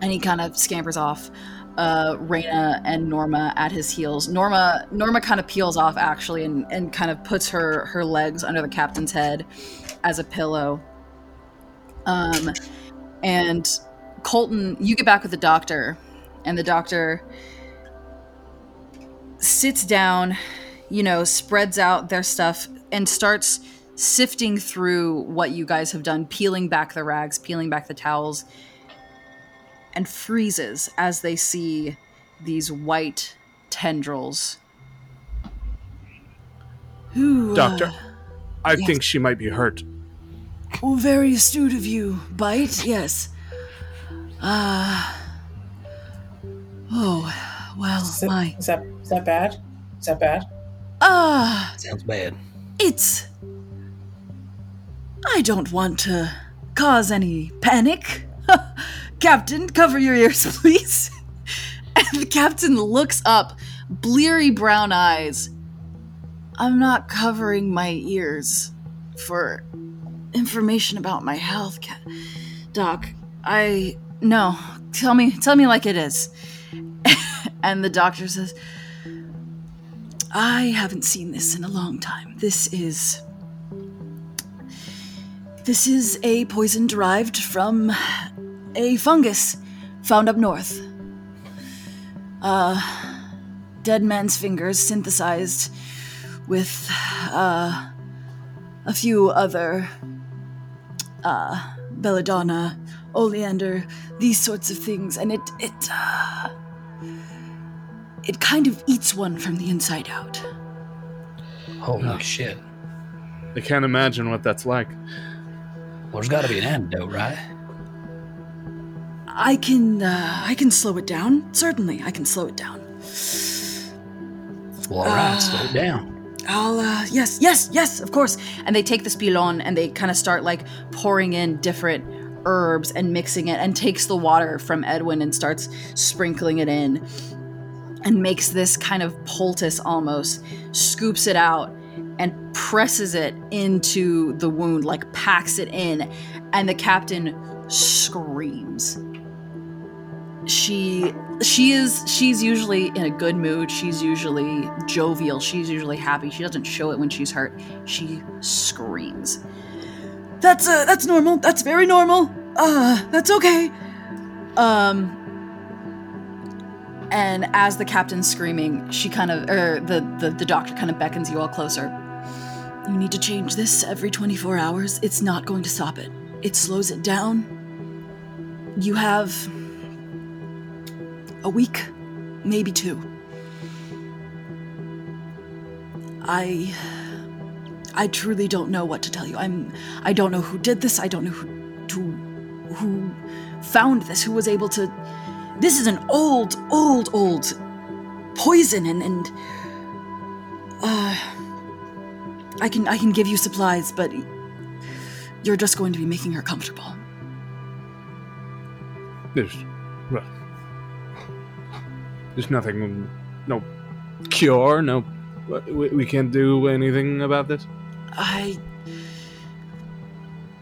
and he kind of scampers off. Uh, Raina and Norma at his heels. Norma Norma kind of peels off actually, and, and kind of puts her her legs under the captain's head as a pillow. Um, and Colton, you get back with the doctor, and the doctor sits down, you know, spreads out their stuff, and starts sifting through what you guys have done, peeling back the rags, peeling back the towels, and freezes as they see these white tendrils. Who, uh,
Doctor, I
yes.
think she might be hurt.
Oh, very astute of you, Bite. Yes. Ah. oh, well,
Is that,
my.
is that is that bad? Is that bad?
Ah,
Sounds bad.
it's. I don't want to cause any panic. *laughs* captain, cover your ears, *laughs* please. And the captain looks up, bleary brown eyes. I'm not covering my ears for information about my health, ca- Doc. I no. Tell me, tell me like it is. *laughs* and the doctor says, I haven't seen this in a long time. This is. This is a poison derived from a fungus found up north. Uh, dead man's fingers synthesized with uh, a few other uh, belladonna, oleander, these sorts of things, and it it uh, it kind of eats one from the inside out.
Holy shit.
I can't imagine what that's like.
Well, there's got to be an antidote, right?
I can uh, I can slow it down. Certainly, I can slow it down.
Well, all right, slow it down.
I'll uh, yes, yes, yes, of course. And they take the spilon and they kind of start like pouring in different herbs and mixing it and takes the water from Edwin and starts sprinkling it in and makes this kind of poultice almost, scoops it out and presses it into the wound, like packs it in, and the captain screams. She she is she's usually in a good mood. She's usually jovial. She's usually happy. She doesn't show it when she's hurt. She screams. That's uh that's normal. That's very normal. Uh that's okay. Um and as the captain's screaming, she kind of or the, the the doctor kind of beckons you all closer. You need to change this every 24 hours. It's not going to stop it. It slows it down. You have a week, maybe two. I I truly don't know what to tell you. I'm I don't know who did this. I don't know who who, who found this, who was able to This is an old, old, old poison and and uh I can I can give you supplies, but you're just going to be making her comfortable.
There's, well, there's nothing, no cure, no. We, we can't do anything about this.
I.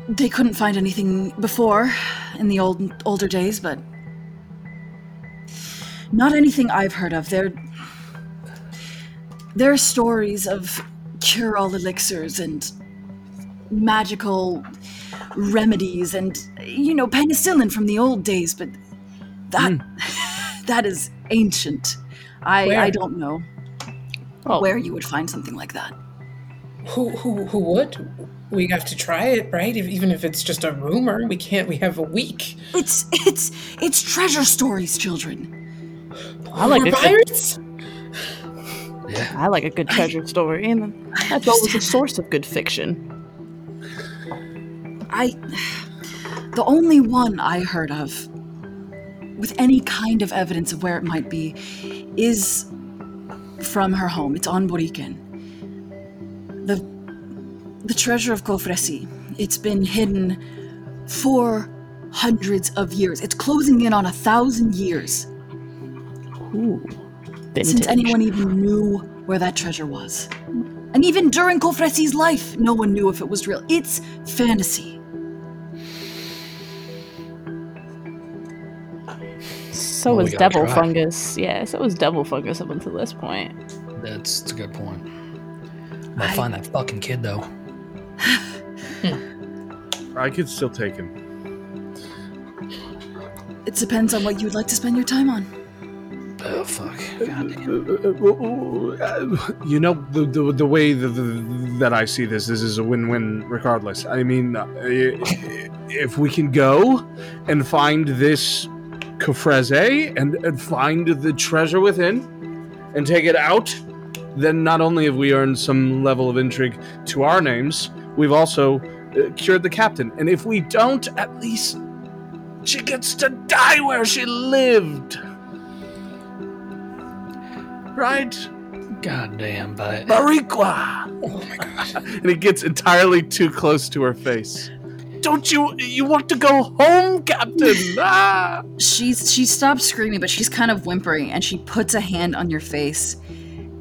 They couldn't find anything before in the old older days, but not anything I've heard of. There, there are stories of cure-all elixirs and magical remedies, and you know penicillin from the old days, but that hmm. *laughs* that is ancient. I
Where?
I don't know
Oh,
where you would find something like that.
Who who who would? We have to try it, right? If, even if it's just a rumor, we can't. We have a week.
It's it's it's treasure stories, children.
I like
We're
a good,
pirates.
Yeah.
I like a good treasure story, and that's always a source of good fiction.
I. The only one I heard of with any kind of evidence of where it might be is from her home. It's on Boriken. the the treasure of Cofresi. It's been hidden for hundreds of years. It's closing in on a thousand years
Ooh.
since anyone even knew where that treasure was. And even during Cofresi's life, no one knew if it was real. It's fantasy.
So
Well,
was
gotta
devil
try.
fungus. Yeah, so was devil fungus up until this point.
That's, that's a good point. I'm gonna
I-
find that fucking kid though.
I could still take him.
It depends on what you would like to spend your time on.
Oh fuck.
You know, the, the, the way the, the, that I see this, this is a win win regardless. I mean, uh, if we can go and find this Cofresi and, and find the treasure within and take it out, then not only have we earned some level of intrigue to our names, we've also uh, cured the captain. And if we don't, at least she gets to die where she lived. Right?
God damn, but
Mariqua!
Oh my god. *laughs*
And it gets entirely too close to her face. Don't you you want to go home, Captain? *laughs* Ah!
She's she stops screaming, but she's kind of whimpering, and she puts a hand on your face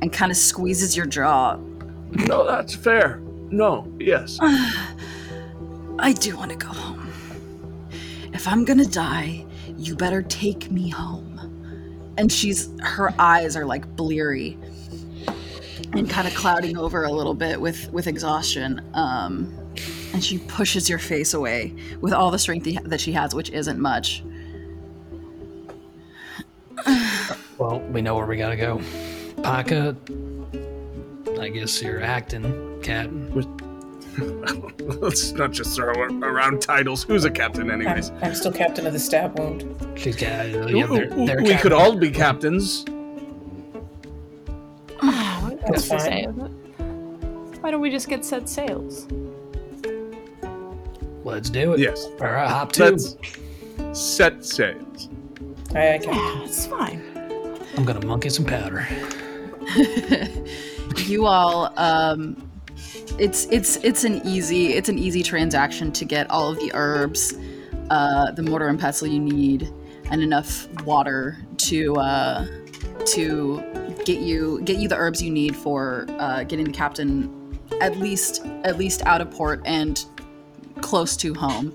and kind of squeezes your jaw.
No, that's fair. No, yes. *sighs*
I do want to go home. If I'm gonna die, you better take me home. And she's her eyes are like bleary and kind of clouding over a little bit with with exhaustion. Um, and she pushes your face away with all the strength that she has, which isn't much.
well, we know where we gotta go. Paika, I guess you're acting, cat. *laughs*
Let's not just throw around titles. Who's a captain,
I'm,
anyways?
I'm still captain of the stab wound.
She's got. Uh, yeah, they're, they're
we could all be captains.
That's
What's to say?
fine.
Why don't we just get set sails?
Let's do it.
Yes.
All right, hop to.
Let's set sails.
Aye, aye, captain.
Yeah, it's fine.
I'm gonna monkey some powder. *laughs*
you all um it's it's it's an easy it's an easy transaction to get all of the herbs uh the mortar and pestle you need and enough water to uh to get you get you the herbs you need for uh getting the captain at least at least out of port and close to home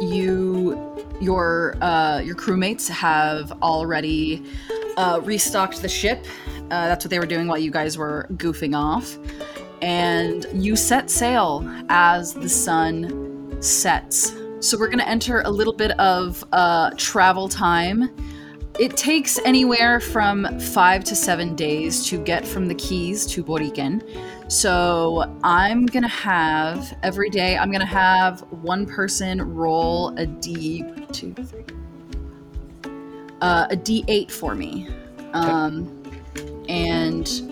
you your uh your crewmates have already uh, restocked the ship. Uh, that's what they were doing while you guys were goofing off. And you set sail as the sun sets. So we're going to enter a little bit of uh, travel time. It takes anywhere from five to seven days to get from the Keys to Boriken. So I'm going to have every day, I'm going to have one person roll a D, two, three, uh, a D8 for me. Um, and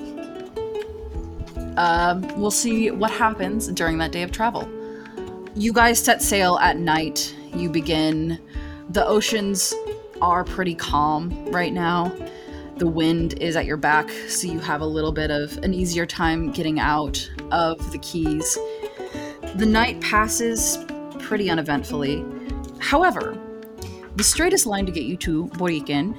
um, we'll see what happens during that day of travel. You guys set sail at night. You begin. The oceans are pretty calm right now. The wind is at your back, so you have a little bit of an easier time getting out of the keys. The night passes pretty uneventfully. However, the straightest line to get you to Boriken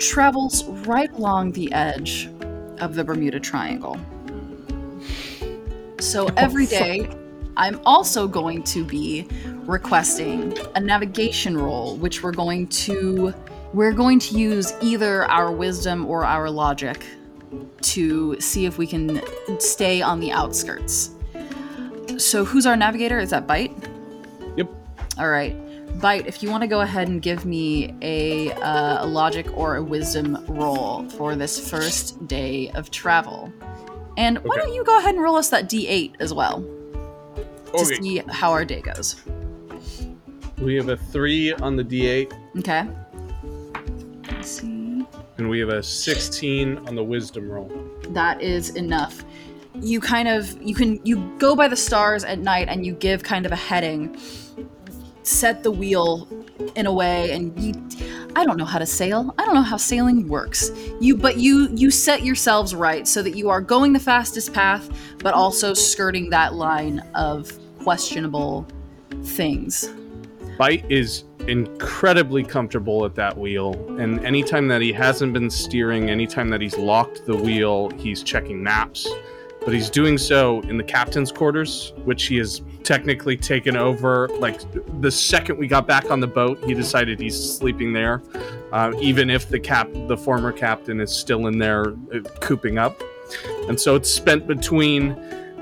travels right along the edge of the Bermuda Triangle. So every day, I'm also going to be requesting a navigation roll, which we're going to we're going to use either our wisdom or our logic to see if we can stay on the outskirts. So who's our navigator? Is that Bite?
Yep.
All right. Bite, if you want to go ahead and give me a, uh, a logic or a wisdom roll for this first day of travel. And why
Okay.
don't you go ahead and roll us that d8 as well to
Okay.
see how our day goes.
We have a three on the D8,
Okay. Let's see.
and we have a 16 on the wisdom roll.
That is enough. You kind of you can you go by the stars at night and you give kind of a heading, set the wheel in a way, and you I don't know how to sail. I don't know how sailing works. You but you you set yourselves right so that you are going the fastest path but also skirting that line of questionable things.
Bite is incredibly comfortable at that wheel, and anytime that he hasn't been steering, anytime that he's locked the wheel, he's checking maps. But he's doing so in the captain's quarters, which he has technically taken over. Like the second we got back on the boat, he decided he's sleeping there, uh, even if the cap, the former captain, is still in there uh, cooping up. And so it's spent between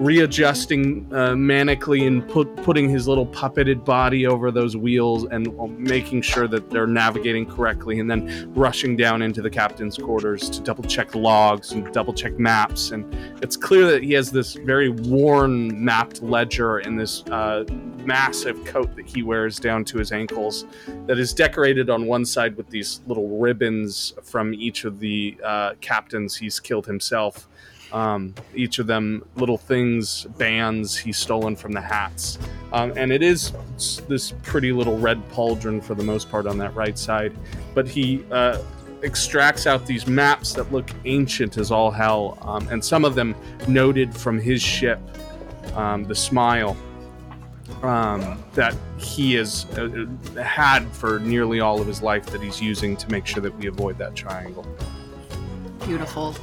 readjusting uh, manically and put, putting his little puppeted body over those wheels and uh, making sure that they're navigating correctly and then rushing down into the captain's quarters to double check logs and double check maps. And it's clear that he has this very worn mapped ledger in this uh, massive coat that he wears down to his ankles that is decorated on one side with these little ribbons from each of the uh, captains he's killed himself um, each of them little things, bands he's stolen from the hats. Um, and it is this pretty little red pauldron for the most part on that right side. But he uh, extracts out these maps that look ancient as all hell, um, and some of them noted from his ship, um, the Smile. Um, that he has uh, had for nearly all of his life that he's using to make sure that we avoid that triangle.
Beautiful.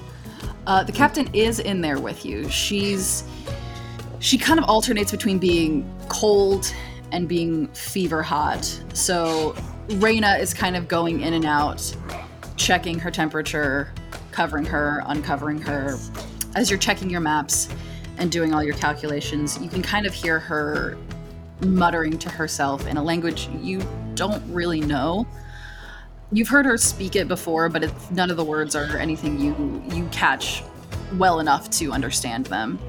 Uh, the captain is in there with you. She's she kind of alternates between being cold and being fever hot. So Raina is kind of going in and out, checking her temperature, covering her, uncovering her. As you're checking your maps and doing all your calculations, you can kind of hear her muttering to herself in a language you don't really know you've heard her speak it before, but none of the words are anything you you catch well enough to understand them.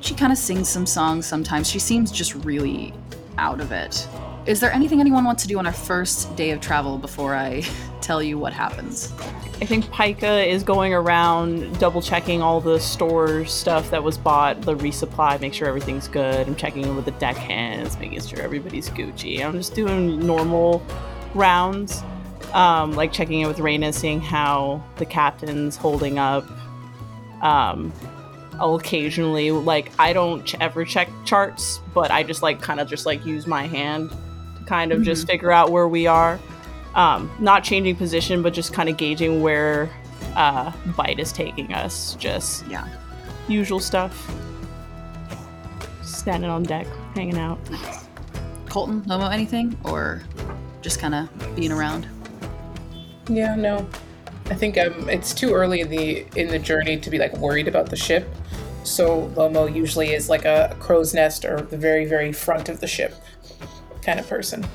She kind of sings some songs sometimes. She seems just really out of it. Is there anything anyone wants to do on our first day of travel before I *laughs* tell you what happens?
I think Paika is going around double checking all the store stuff that was bought, the resupply, make sure everything's good. I'm checking in with the deckhands, making sure everybody's Gucci. I'm just doing normal rounds um, like checking in with Raina, seeing how the captain's holding up. Um, I'll occasionally like I don't ch- ever check charts, but I just like kind of just like use my hand to kind of mm-hmm. just figure out where we are. Um, not changing position, but just kind of gauging where uh, bite is taking us. Just
yeah,
usual stuff. Standing on deck, hanging out.
Colton, Lomo, anything, or just kind of being around?
Yeah, no. I think um, it's too early in the in the journey to be like worried about the ship. So Lomo usually is like a crow's nest or the very very front of the ship kind of person.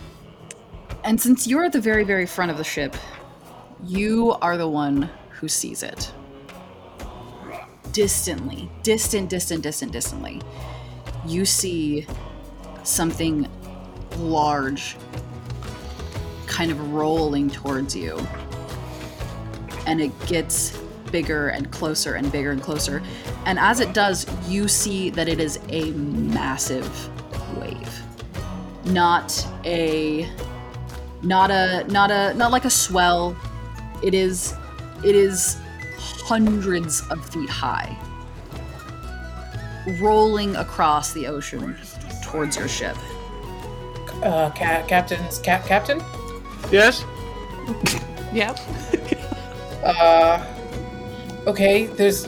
And since you're at the very very front of the ship, you are the one who sees it. Distantly, distant, distant, distant, distantly, you see something large kind of rolling towards you. And it gets bigger and closer and bigger and closer. And as it does, you see that it is a massive wave. Not a not a not a not like a swell. It is it is hundreds of feet high. Rolling across the ocean towards your ship.
Uh, ca- captain's cap- captain.
Yes.
yep.
uh, okay. There's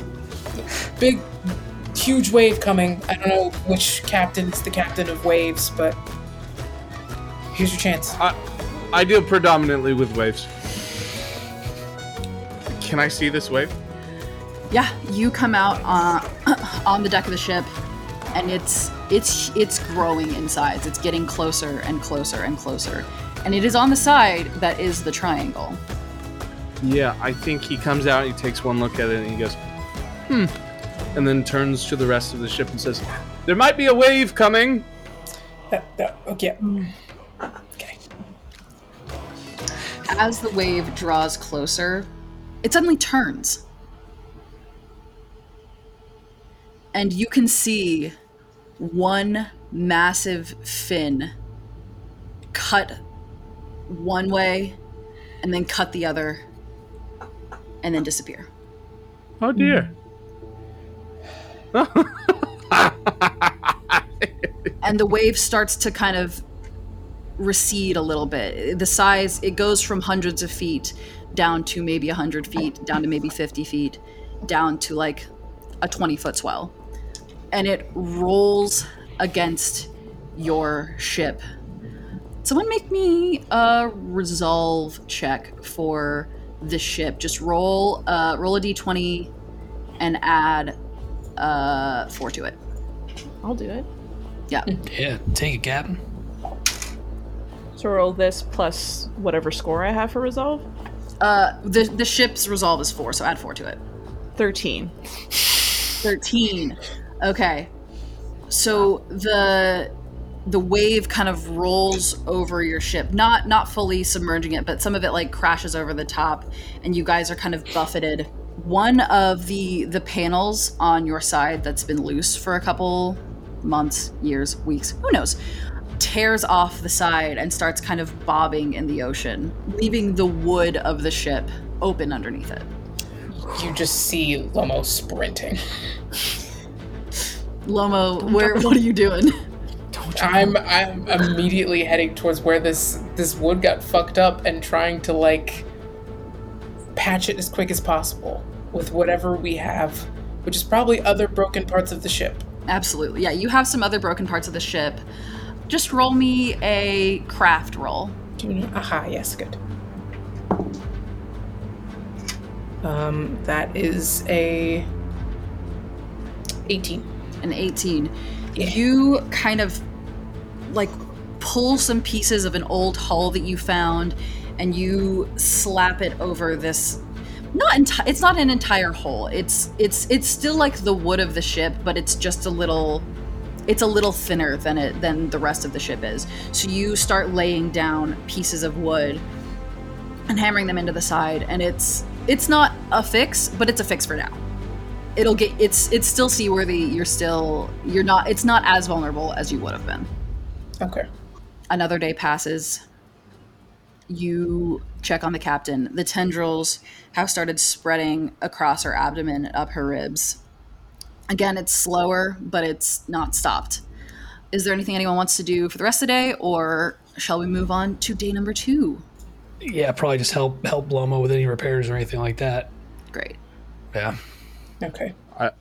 big, huge wave coming. I don't know which captain is the captain of waves, but here's your chance.
I, I deal predominantly with waves. Can I see this wave?
Yeah, you come out on *clears throat* on the deck of the ship, and it's it's it's growing in size. It's getting closer and closer and closer and it is on the side that is the triangle.
Yeah, I think he comes out, he takes one look at it, and he goes, hmm, and then turns to the rest of the ship and says, There might be a wave coming.
Uh, uh, okay. Okay.
As the wave draws closer, it suddenly turns. And you can see one massive fin cut one way and then cut the other, and then disappear.
Oh dear. *laughs*
and the wave starts to kind of recede a little bit. The size it goes from hundreds of feet down to maybe 100 feet, down to maybe 50 feet, down to like a 20 foot swell. And it rolls against your ship. Someone make me a resolve check for the ship. Just roll uh roll a d20 and add uh 4 to it.
I'll do it.
Yeah.
Yeah, take it, Captain.
So roll this plus whatever score I have for resolve.
Uh the the ship's resolve is 4, so add 4 to it.
Thirteen.
13 okay so the the wave kind of rolls over your ship. Not not fully submerging it but some of it like crashes over the top and you guys are kind of buffeted. One of the the panels on your side that's been loose for a couple months years weeks who knows tears off the side and starts kind of bobbing in the ocean leaving the wood of the ship open underneath it.
You just see Lomo sprinting.
lomo where what are you doing
I'm I'm immediately heading towards where this this wood got fucked up and trying to like patch it as quick as possible with whatever we have, which is probably other broken parts of the ship.
Absolutely. Yeah, you have some other broken parts of the ship. Just roll me a craft roll.
Do you know? Aha, yes, good. Um, that is a 18.
An 18.
Yeah.
You kind of like pull some pieces of an old hull that you found and you slap it over this not enti- it's not an entire hole. It's it's it's still like the wood of the ship, but it's just a little it's a little thinner than it than the rest of the ship is. So you start laying down pieces of wood and hammering them into the side and it's it's not a fix, but it's a fix for now. It'll get it's it's still seaworthy. You're still you're not it's not as vulnerable as you would have been.
Okay.
Another day passes. You check on the captain. The tendrils have started spreading across her abdomen up her ribs. Again, it's slower, but it's not stopped. Is there anything anyone wants to do for the rest of the day, or shall we move on to day number two?
Yeah, probably just help help Lomo with any repairs or anything like that.
Great.
Yeah.
Okay.
I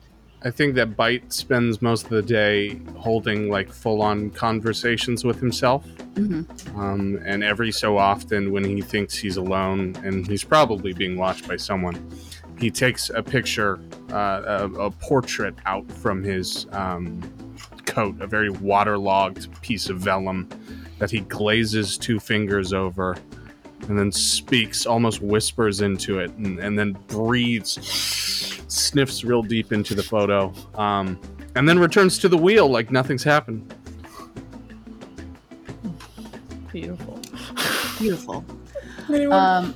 think that Bite spends most of the day holding like full on conversations with himself.
hmm
Um, and every so often, when he thinks he's alone and he's probably being watched by someone, he takes a picture, uh, a, a portrait out from his um, coat, a very waterlogged piece of vellum that he glazes two fingers over and then speaks, almost whispers into it, and, and then breathes, sniffs real deep into the photo, um, and then returns to the wheel like nothing's happened.
Beautiful.
Beautiful.
Anyone,
Um,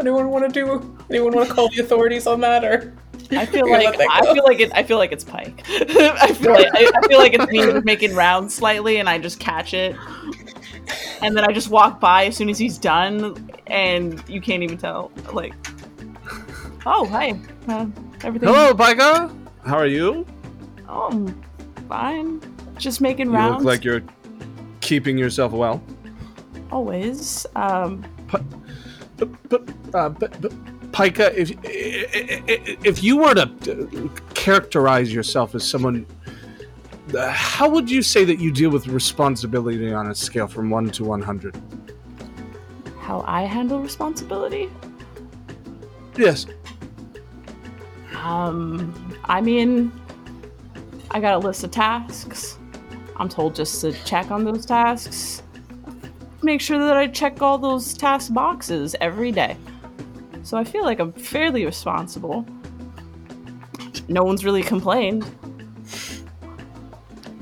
anyone want to do? Anyone want to call the authorities on that, or
I feel *laughs*
You're
like I feel like it. I feel like it's Paika. *laughs* I feel like I, I feel like it's me *laughs* making rounds slightly, and I just catch it, and then I just walk by as soon as he's done, and you can't even tell. Like, oh hi, uh, everything.
Hello, Paika. How are you?
Oh, I'm fine. Just making
You
rounds.
You look like you're keeping yourself well.
always. Um,
But, but, uh, but, but Paika, if if you were to characterize yourself as someone, uh, how would you say that you deal with responsibility on a scale from one to one hundred?
how I handle responsibility.
Yes.
Um, I mean, I got a list of tasks. I'm told just to check on those tasks. Make sure that I check all those task boxes every day. So I feel like I'm fairly responsible. No one's really complained.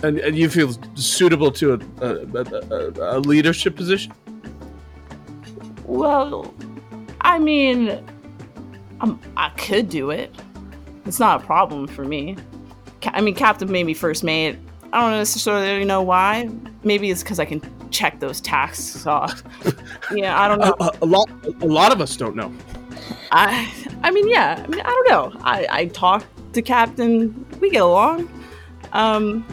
And, and you feel suitable to a, a, a, a leadership position?
Well, I mean, um, I could do it. It's not a problem for me. I mean, Captain made me first mate. I don't necessarily know why. Maybe it's because I can check those tasks *laughs* off. yeah, I don't know.
a, a lot, a lot of us don't know.
I, I mean, yeah. I mean, I don't know. I, I talk to Captain. We get along. Um,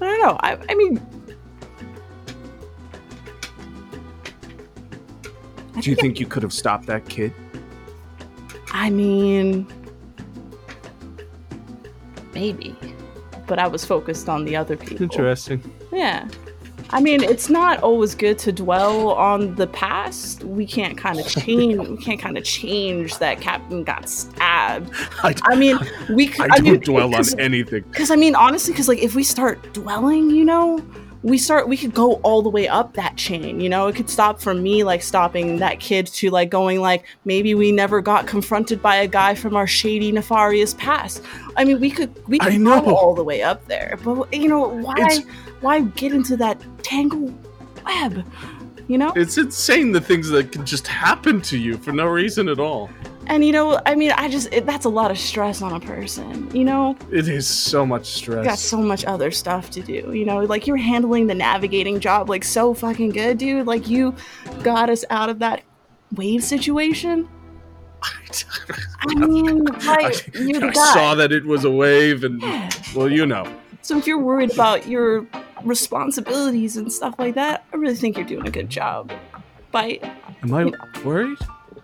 I don't know. I, I mean,
Do you think you could have stopped that kid?
I mean,
Maybe.
but I was focused on the other people.
Interesting.
Yeah. I mean, it's not always good to dwell on the past. We can't kind of *laughs* change. we can't kind of change that Captain got stabbed.
I,
I mean, we. *laughs*
I
I,
don't
mean,
dwell on anything.
Because I mean, honestly, because like if we start dwelling, you know, we start we could go all the way up that chain. You know, it could stop from me like stopping that kid to like going like maybe we never got confronted by a guy from our shady nefarious past. I mean, we could we
I
could
know.
go all the way up there, but you know why
It's-
why get into that tangle web? You know,
It's insane the things that can just happen to you for no reason at all.
And you know, I mean, I just it, that's a lot of stress on a person. You know,
It is so much stress.
You got so much other stuff to do. You know, like you're handling the navigating job like so fucking good, dude. Like you got us out of that wave situation. *laughs* I mean, like you're the
I
guy.
saw that it was a wave, and
Yeah.
well, you know.
So if you're worried about your responsibilities and stuff like that, I really think you're doing a good job. But
Am I worried?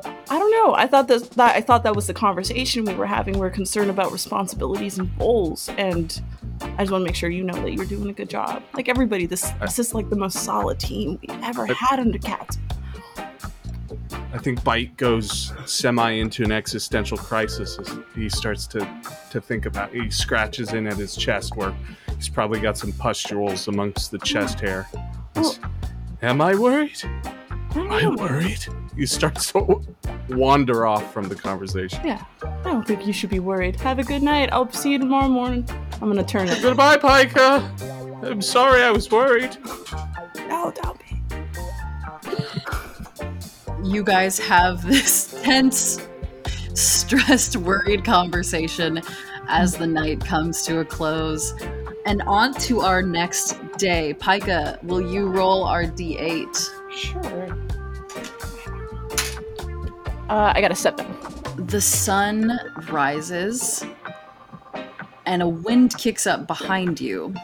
I don't know. I thought that, that I thought that was the conversation we were having. We're concerned about responsibilities and goals, and I just want to make sure you know that you're doing a good job. Like everybody, this this is like the most solid team we've ever
I-
had under Captain.
I think Bite goes semi into an existential crisis as he starts to to think about. He scratches in at his chest where he's probably got some pustules amongst the chest hair. He's, Am I worried?
I don't
I'm worried. You start to *laughs* wander off from the conversation.
Yeah, I don't think you should be worried. Have a good night. I'll see you tomorrow morning. I'm gonna turn it.
Goodbye, Paika. I'm sorry I was worried.
No, don't be.
You guys have this *laughs* tense, stressed, worried conversation as the night comes to a close. And on to our next day. Paika, will you roll our d8?
Sure. Uh, I got a seven.
The sun rises, and a wind kicks up behind you,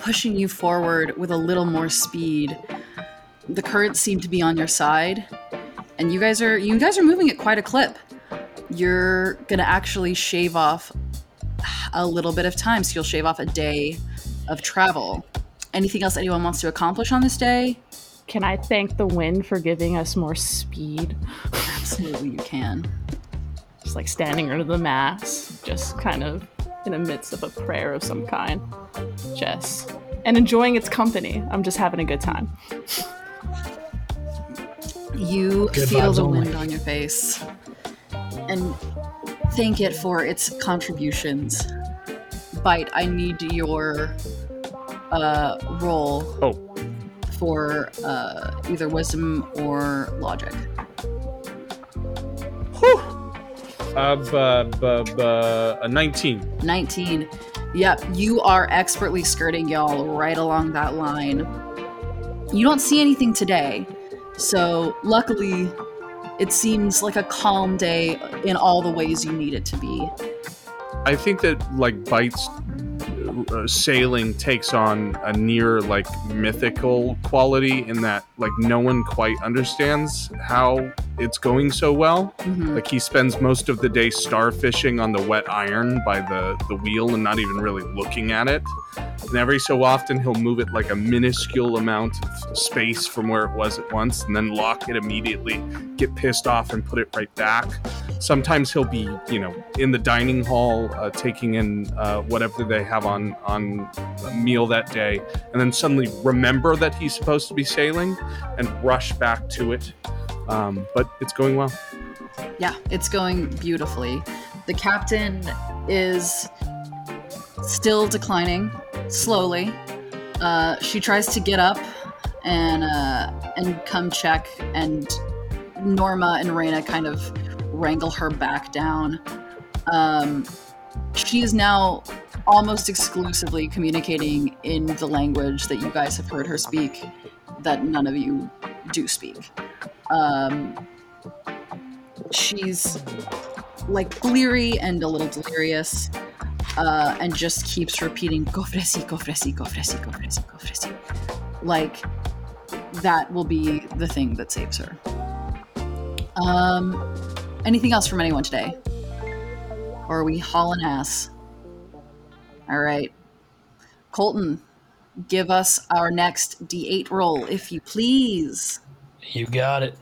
pushing you forward with a little more speed. The currents seem to be on your side, and you guys are you guys are moving at quite a clip. You're gonna actually shave off a little bit of time, so you'll shave off a day of travel. Anything else anyone wants to accomplish on this day?
Can I thank the wind for giving us more speed?
Absolutely, you can.
Just like standing under the mass, just kind of in the midst of a prayer of some kind. Just and enjoying its company. I'm just having a good time.
You
Good
feel the
only.
wind on your face and thank it for its contributions. Bite, I need your uh, roll
Oh,
for uh, either wisdom or logic.
uh, bu- bu- bu- a 19.
19. Yep, you are expertly skirting y'all right along that line. You don't see anything today, so luckily, it seems like a calm day in all the ways you need it to be.
I think that like Bite's uh, sailing takes on a near like mythical quality in that like no one quite understands how it's going so well.
Mhm.
Like he spends most of the day starfishing on the wet iron by the the wheel and not even really looking at it. And every so often he'll move it like a minuscule amount of space from where it was at once and then lock it immediately, get pissed off and put it right back. Sometimes he'll be, you know, in the dining hall uh, taking in uh, whatever they have on on a meal that day, and then suddenly remember that he's supposed to be sailing and rush back to it. Um, but it's going well.
Yeah, it's going beautifully. The captain is still declining slowly. Uh, she tries to get up and uh, and come check, and Norma and Reyna kind of wrangle her back down. Um, she is now almost exclusively communicating in the language that you guys have heard her speak that none of you do speak. Um, she's like bleary and a little delirious, uh, and just keeps repeating "Cofresi, Cofresi, Cofresi, Cofresi, Cofresi." Like that will be the thing that saves her. Um, anything else from anyone today? Or are we hauling ass? All right. Colton, give us our next D8 roll, if you please.
You got it.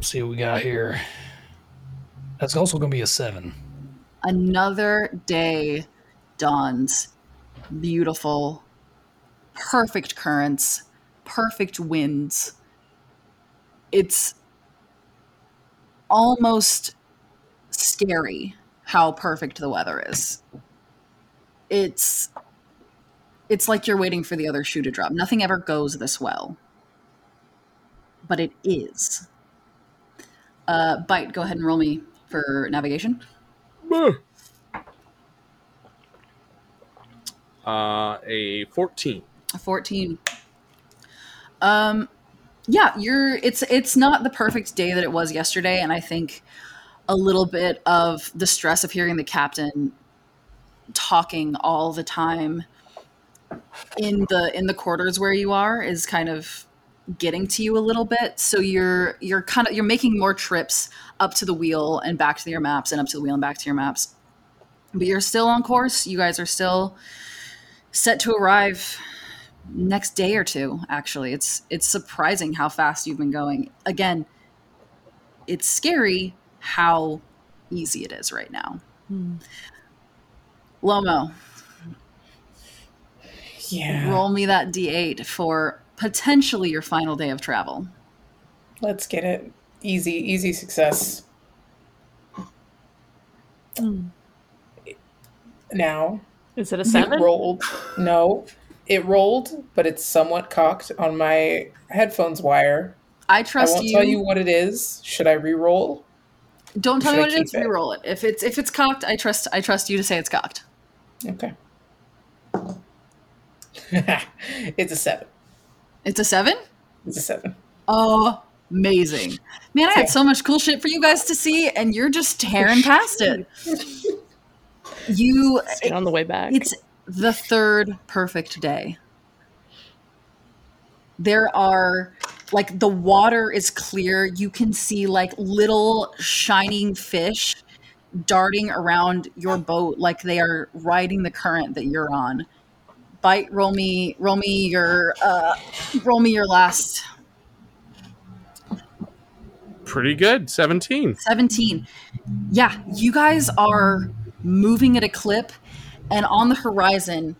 see what we got here. That's also going to be a seven.
Another day dawns. Beautiful, perfect currents, perfect winds. It's almost scary how perfect the weather is. It's it's like you're waiting for the other shoe to drop. Nothing ever goes this well. But it is. Uh, Bite, go ahead and roll me for navigation.
Uh, a 14.
A 14. Um yeah, you're it's it's not the perfect day that it was yesterday and I think a little bit of the stress of hearing the captain talking all the time in the in the quarters where you are is kind of getting to you a little bit so you're you're kind of you're making more trips up to the wheel and back to your maps and up to the wheel and back to your maps but you're still on course you guys are still set to arrive next day or two actually. It's it's surprising how fast you've been going. Again it's scary how easy it is right now. Hmm. Lomo.
Yeah.
roll me that d8 for potentially your final day of travel.
Let's get it. Easy, easy success. Hmm. Now,
Is it a
it
seven?
rolled. No, it rolled, but it's somewhat cocked on my headphones wire.
i trust.
I
trust
won't
you,
tell you what it is. Should I re-roll?
don't tell me
I
what it is
it?
re-roll it if it's if it's cocked i trust i trust you to say it's cocked
Okay. *laughs* it's a seven.
it's a seven
It's a seven.
Oh, amazing man i had so much cool shit for you guys to see and you're just tearing *laughs* past it *laughs* you
See on the way back.
It's the third perfect day. There are like the water is clear. You can see like little shining fish darting around your boat like they are riding the current that you're on. Bite roll me roll me your uh roll me your last
Pretty good. 17.
17. Yeah, you guys are moving at a clip, and on the horizon,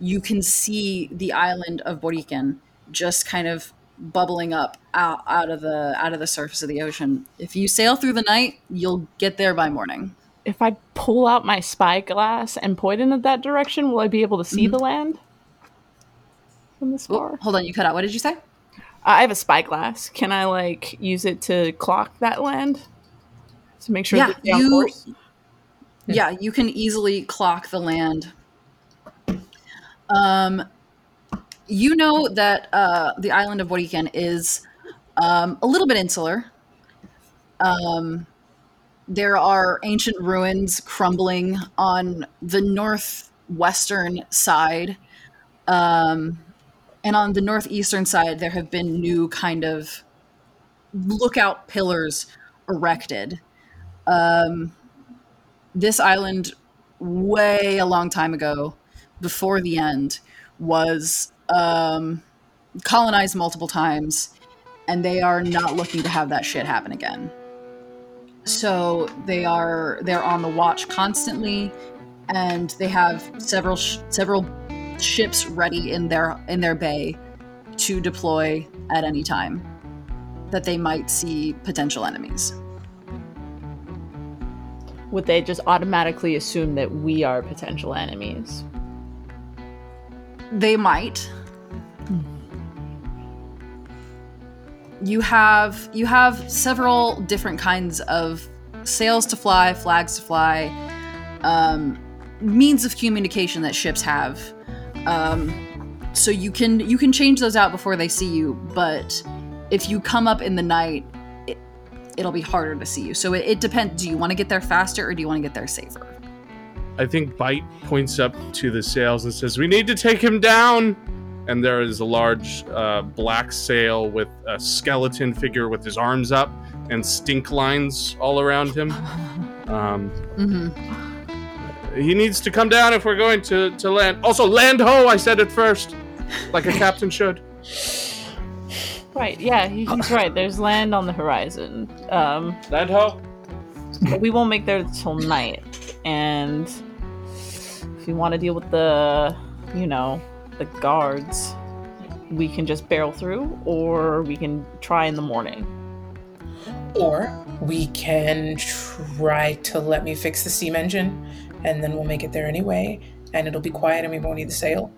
you can see the island of Boriken just kind of bubbling up out, out of the out of the surface of the ocean. If you sail through the night, you'll get there by morning.
if I pull out my spyglass and point in that direction, will I be able to see the mm-hmm. land from this
Oh,
far?
hold on, you cut out. What did you say?
I have a spyglass. Can I like use it to clock that land to make sure
Yeah,
that
you-? Yeah, you can easily clock the land. Um, you know that uh, the island of Boriken is um, a little bit insular. Um, there are ancient ruins crumbling on the northwestern side. Um, and on the northeastern side, there have been new kind of lookout pillars erected. Um, this island way a long time ago before the end was um, colonized multiple times and they are not looking to have that shit happen again. So they are they're on the watch constantly and they have several sh- several ships ready in their in their bay to deploy at any time that they might see potential enemies
Would they just automatically assume that we are potential enemies?
They might. You have you have several different kinds of sails to fly, flags to fly, um, means of communication that ships have. Um, so you can you can change those out before they see you, but if you come up in the night, it'll be harder to see you. So it, it depends. Do you want to get there faster or do you want to get there safer?
I think Bite points up to the sails and says, "We need to take him down." And there is a large uh, black sail with a skeleton figure with his arms up and stink lines all around him. *laughs* Um,
Mm-hmm.
he needs to come down if we're going to, to land. Also, land ho! I said it first, like a *laughs* captain should.
Right, yeah, he- he's right. There's land on the horizon. Um,
Land ho!
but we won't make there till night. And if you want to deal with the, you know, the guards, we can just barrel through, or we can try in the morning.
Or we can try to let me fix the steam engine, and then we'll make it there anyway, and it'll be quiet and we won't need the sail.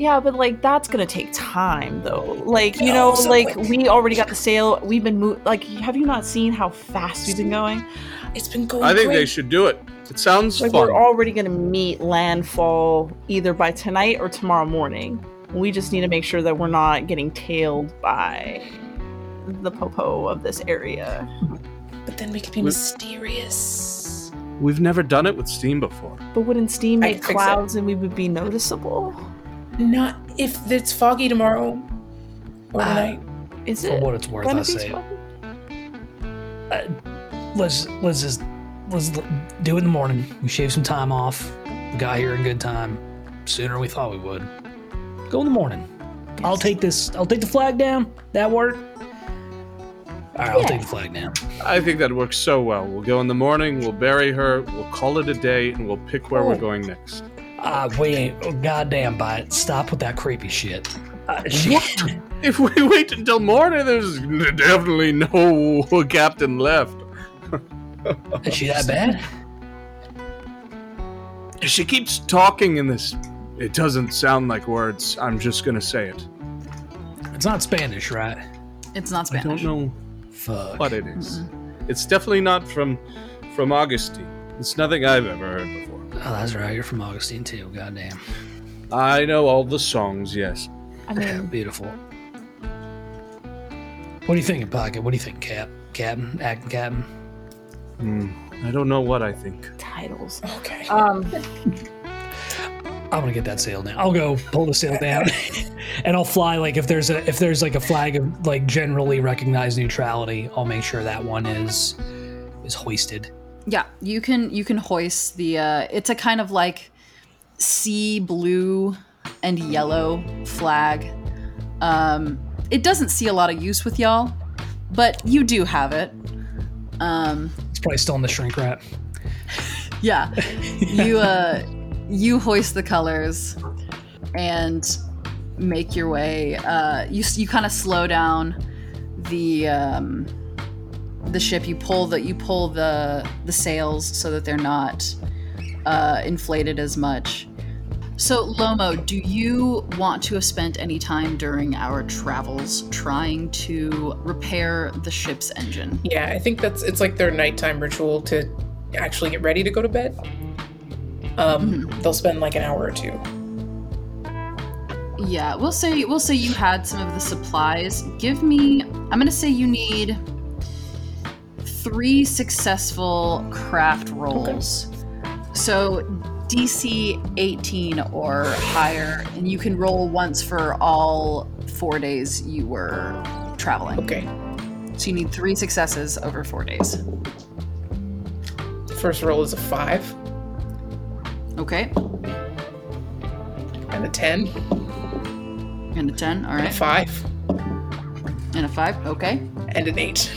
Yeah, but like that's gonna take time, though. Like you know,
so
like we already got the sail. We've been mo- like, have you not seen how fast we've been going?
It's been going
I think
great.
they should do it. It sounds
Like
fun.
we're already gonna meet landfall either by tonight or tomorrow morning. We just need to make sure that we're not getting tailed by the popo of this area.
But then we could be
We-
mysterious.
We've never done it with steam before.
But wouldn't steam make
can fix it.
clouds and we would be noticeable?
Not if it's foggy tomorrow or
Uh,
tonight.
Is
For
it?
what it's worth, I say.
smoky?
Let's let's just let's do it in the morning. We shave some time off. We got here in good time, sooner than we thought we would. Go in the morning. I'll take this. I'll take the flag down. That work? All right, I'll take the flag down.
I think that works so well. We'll go in the morning, we'll bury her, we'll call it a day, and we'll pick where we're
Oh.
going next.
Ah, we ain't. Oh, goddamn, it. Stop with that creepy shit. Uh, shit. *laughs*
If we wait until morning, there's definitely no *laughs* captain left. *laughs*
Is she that bad?
She keeps talking in this. It doesn't sound like words. I'm just gonna say it.
It's not Spanish, right?
It's not Spanish.
I don't know
Fuck.
what it is. It's definitely not from from Augustine. It's nothing I've ever heard before.
Oh, that's right. You're from Augustine too. Goddamn.
I know all the songs, yes.
I mean,
Beautiful. What do you think, Pocket? What do you think, Cap? Captain, acting captain.
Hmm. I don't know what I think.
titles.
Okay.
Um, *laughs*
I'm gonna get that sail down. I'll go pull the sail down, *laughs* and I'll fly. Like if there's a if there's like a flag of like generally recognized neutrality, I'll make sure that one is is hoisted.
Yeah, you can you can hoist the uh it's a kind of like sea blue and yellow flag. Um it doesn't see a lot of use with y'all, but you do have it. Um
It's probably still in the shrink wrap. *laughs*
yeah. You *laughs* uh you hoist the colors and make your way uh you you kind of slow down the um the ship you pull the you pull the the sails so that they're not uh, inflated as much. So Lomo, do you want to have spent any time during our travels trying to repair the ship's engine?
Yeah, I think that's it's like their nighttime ritual to actually get ready to go to bed. Um, they'll spend like an hour or two.
Yeah, we'll say we'll say you had some of the supplies. Give me I'm gonna say you need three successful craft rolls. So DC 18 or higher, and you can roll once for all four days you were traveling.
Okay.
So you need three successes over four days.
First roll is a five
Okay,
and a ten
and a 10, all right.
and a five
And a 5, okay.
and an eight.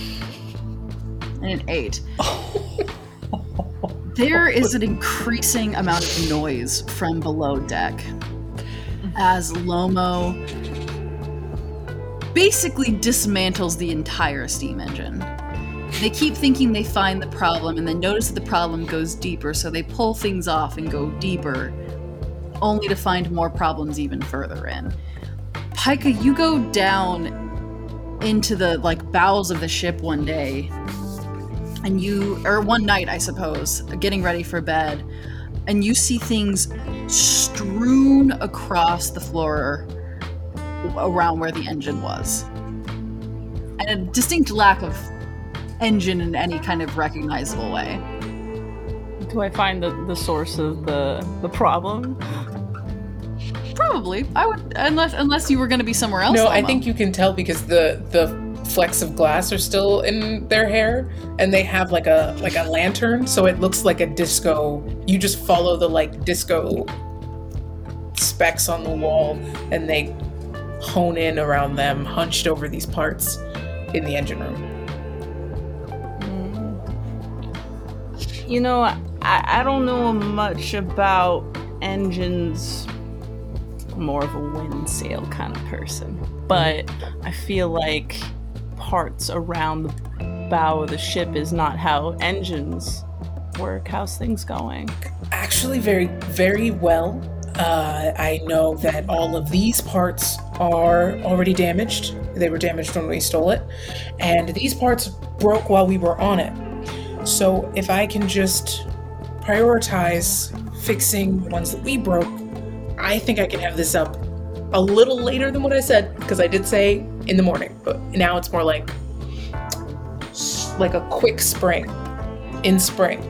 And an eight. *laughs* there is an increasing amount of noise from below deck as Lomo basically dismantles the entire steam engine. They keep thinking they find the problem and then notice that the problem goes deeper, so they pull things off and go deeper, only to find more problems even further in. Paika, you go down into the like bowels of the ship one day and you or one night i suppose getting ready for bed and you see things strewn across the floor around where the engine was. And a distinct lack of engine in any kind of recognizable way.
Do I find the, the source of the the problem?
Probably. I would unless unless you were going to be somewhere else.
No, I think you can tell because the the flecks of glass are still in their hair and they have like a like a lantern so it looks like a disco you just follow the like disco specks on the wall and they hone in around them hunched over these parts in the engine room mm.
You know, I, I don't know much about engines. More of a wind sail kind of person. But I feel like parts around the bow of the ship is not how engines work. How's things going?
actually very very well uh, i know that all of these parts are already damaged they were damaged when we stole it and these parts broke while we were on it so if i can just prioritize fixing the ones that we broke i think i can have this up a little later than what i said because i did say in the morning but now it's more like like a quick spring in spring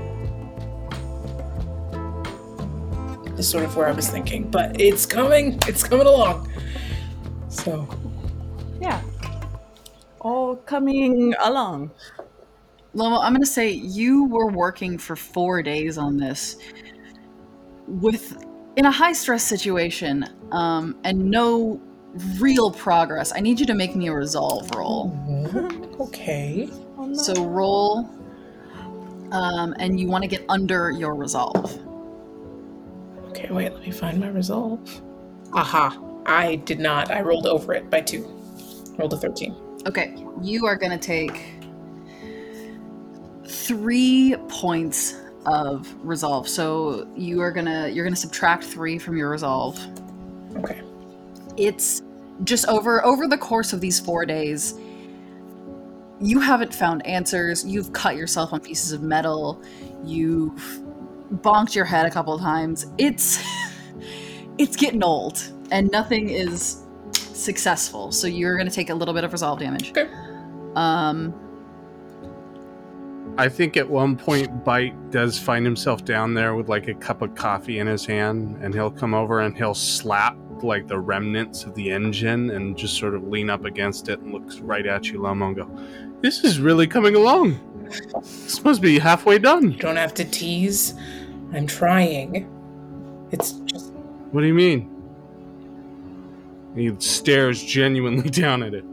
is sort of where I was thinking. But it's coming. It's coming along. So
Yeah. All coming along.
Lomo, I'm going to say you were working for four days on this with in a high stress situation um, and no real progress. I need you to make me a resolve roll.
okay.
Oh, no.
So roll, um, and you want to get under your resolve.
Okay, wait, let me find my resolve. Aha. I did not. I rolled over it by two. Rolled a 13.
Okay, you are going to take three points of resolve. So you are gonna you're gonna subtract three from your resolve.
Okay.
it's just over over the course of these four days you haven't found answers you've cut yourself on pieces of metal you've bonked your head a couple times it's *laughs* it's getting old and nothing is successful so you're to take a little bit of resolve damage
Okay.
um
I think at one point Bite does find himself down there with like a cup of coffee in his hand, and he'll come over and he'll slap like the remnants of the engine and just sort of lean up against it and looks right at you, Lomo, and go, This is really coming along. This must be halfway done.
You don't have to tease. I'm trying. It's just.
What do you mean? He stares genuinely *laughs* down at it.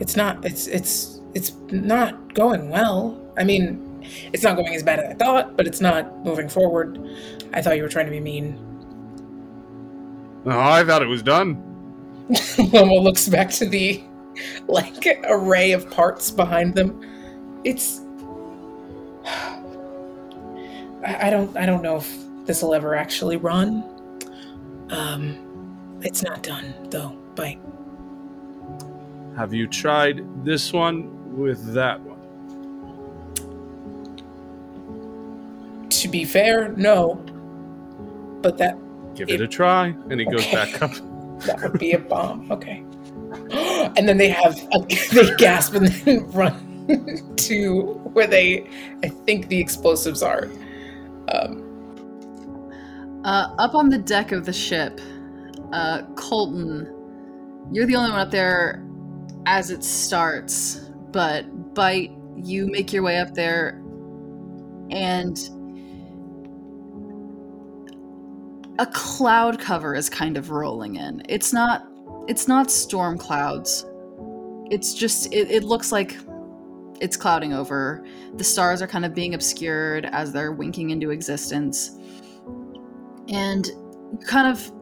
It's not. It's. It's. It's not going well. I mean, it's not going as bad as I thought, but it's not moving forward. I thought you were trying to be mean.
Oh, I thought it was done. *laughs*
Lomo looks back to the like array of parts behind them. It's *sighs* I, I don't I don't know if this will ever actually run. Um it's not done though, but
Have you tried this one with that one?
to be fair, no. But that
Give it a try. And he goes back up. *laughs*
that would be a bomb. Okay. *gasps* And then they have a, *laughs* they gasp and then *laughs* run to where they I think the explosives are. Um
Uh, up on the deck of the ship, uh, Colton, you're the only one up there as it starts, but Bite, you make your way up there, and a cloud cover is kind of rolling in. It's not, it's not storm clouds. It's just, it, it looks like it's clouding over. The stars are kind of being obscured as they're winking into existence and you kind of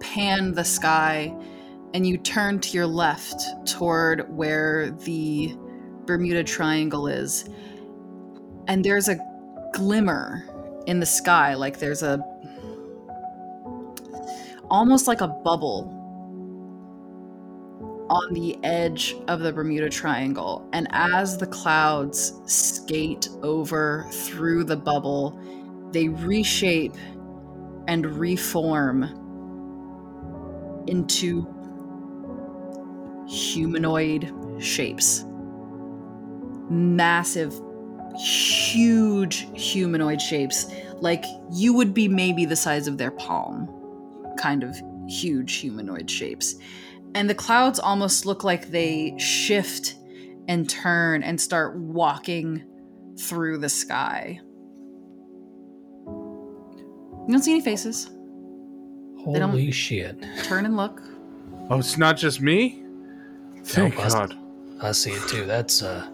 pan the sky and you turn to your left toward where the Bermuda Triangle is. And there's a glimmer in the sky, like there's a almost like a bubble on the edge of the Bermuda Triangle. And as the clouds skate over through the bubble, they reshape and reform into humanoid shapes. Massive, huge humanoid shapes. Like you would be maybe the size of their palm. Kind of huge humanoid shapes. And the clouds almost look like they shift and turn and start walking through the sky. You don't see any faces. don't-
Holy shit.
Turn and look.
Oh, it's not just me? Thank
Nope, I-
God.
I see it too. That's uh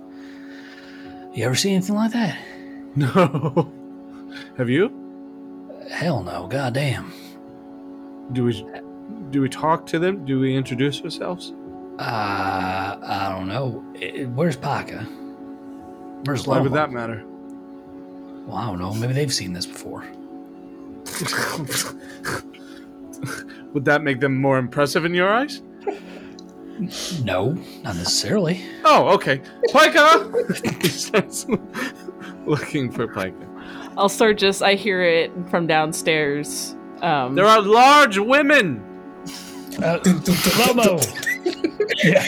You ever see anything like that? *laughs*
No. Have you?
Hell no, goddamn.
Do we do we talk to them? Do we introduce ourselves?
Uh I don't know. Where's Paika? Where's
Why would that matter?
Well, I don't know. Maybe they've seen this before. *laughs*
would that make them more impressive in your eyes?
No, not necessarily.
Oh, okay. Paika! he starts *laughs* looking for Paika.
I'll start just. I hear it from downstairs. Um,
There are large women!
Uh, Lomo! yeah.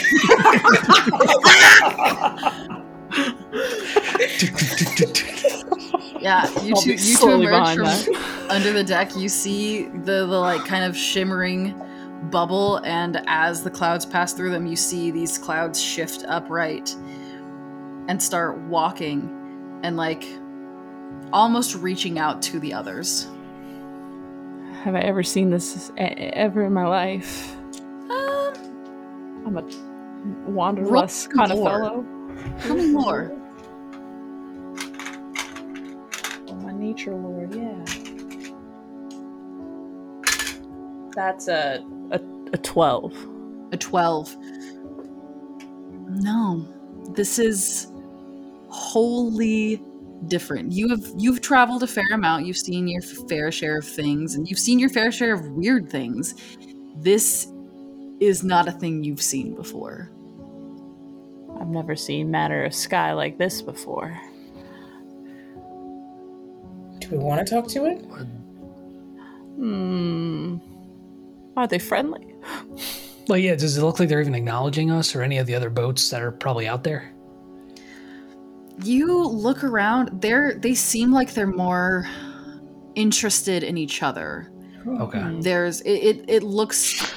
Yeah, you
I'll
two, you two emerge
behind
from under the deck. You see the, the like kind of shimmering bubble, and as the clouds pass through them, you see these clouds shift upright and start walking and like almost reaching out to the others.
Have I ever seen this ever in my life?
Um,
I'm a wanderlust kind of fellow.
tell me more.
My nature lord, yeah. That's a a, a twelve.
A 12. No. This is wholly different. You have you've traveled a fair amount. You've seen your fair share of things and you've seen your fair share of weird things. This is not a thing you've seen before.
I've never seen matter of sky like this before.
Do we want to talk to it?
Hmm. Are they friendly?
Well, yeah, does it look like they're even acknowledging us or any of the other boats that are probably out there?
You look around, they're they seem like they're more interested in each other.
Okay.
Hmm.
There's it it, it looks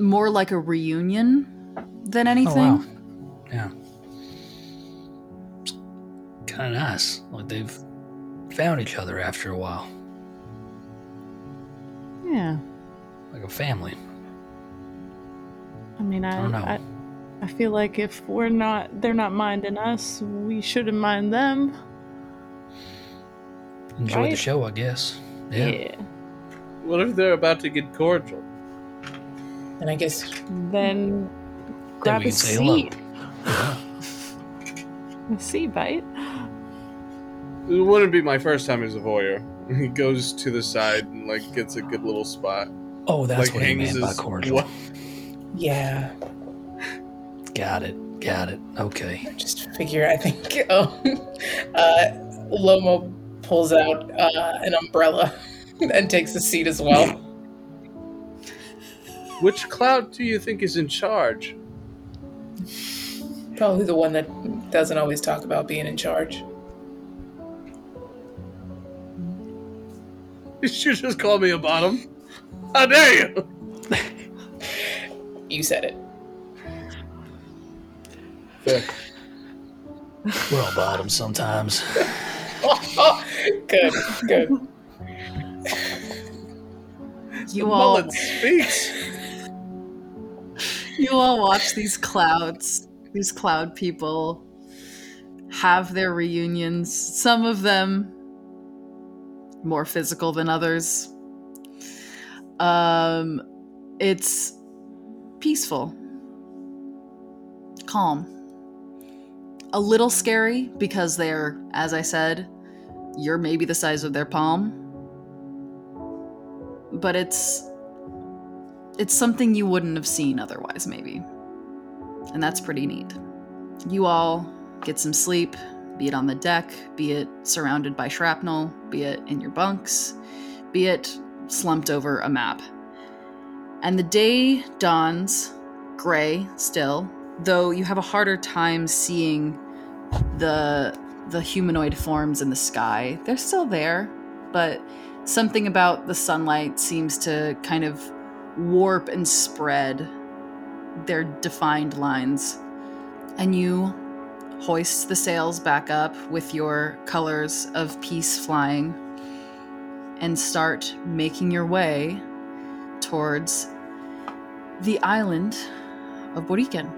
more like a reunion than anything.
Oh, wow. Yeah. Kind of nice. Like they've found each other after a while,
Yeah.
like a family.
I mean, I,
don't know.
I, I feel like if we're not, they're not minding us, we shouldn't mind them.
Enjoy the show, I guess. Yeah.
What if they're about to get cordial?
And I guess
Then grab
we
a
can say hello.
seat. *laughs* A seat bite.
It wouldn't be my first time as a voyeur. *laughs* He goes to the side and like gets a good little spot.
Oh, that's
like
what he meant by cordial.
what-
yeah,
Got it. Got it. Okay.
just figure. I think *laughs* um, uh, Lomo pulls out uh, an umbrella *laughs* and takes a seat as well.
Which cloud do you think is in charge?
Probably the one that doesn't always talk about being in charge. *laughs*
You should just call me a bottom. How dare you? *laughs*
You said it. *laughs*
We're all bottoms sometimes.
good, good.
You
the
all
mullet speaks.
you all watch these clouds, these cloud people have their reunions. Some of them more physical than others. Um it's peaceful. Calm. A little scary because they're as I said, you're maybe the size of their palm. But it's it's something you wouldn't have seen otherwise, maybe. And that's pretty neat. You all get some sleep, be it on the deck, be it surrounded by shrapnel, be it in your bunks, be it slumped over a map. And the day dawns gray still, though you have a harder time seeing the the humanoid forms in the sky. They're still there, but something about the sunlight seems to kind of warp and spread their defined lines. And you hoist the sails back up with your colors of peace flying and start making your way towards the island of Boriken.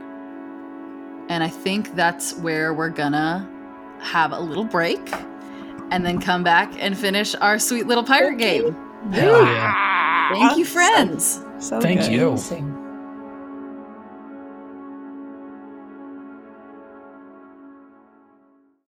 And I think that's where we're gonna have a little break and then come back and finish our sweet little pirate game.
Hell yeah.
Thank you, friends.
So
Thank
good.
you.
Amazing.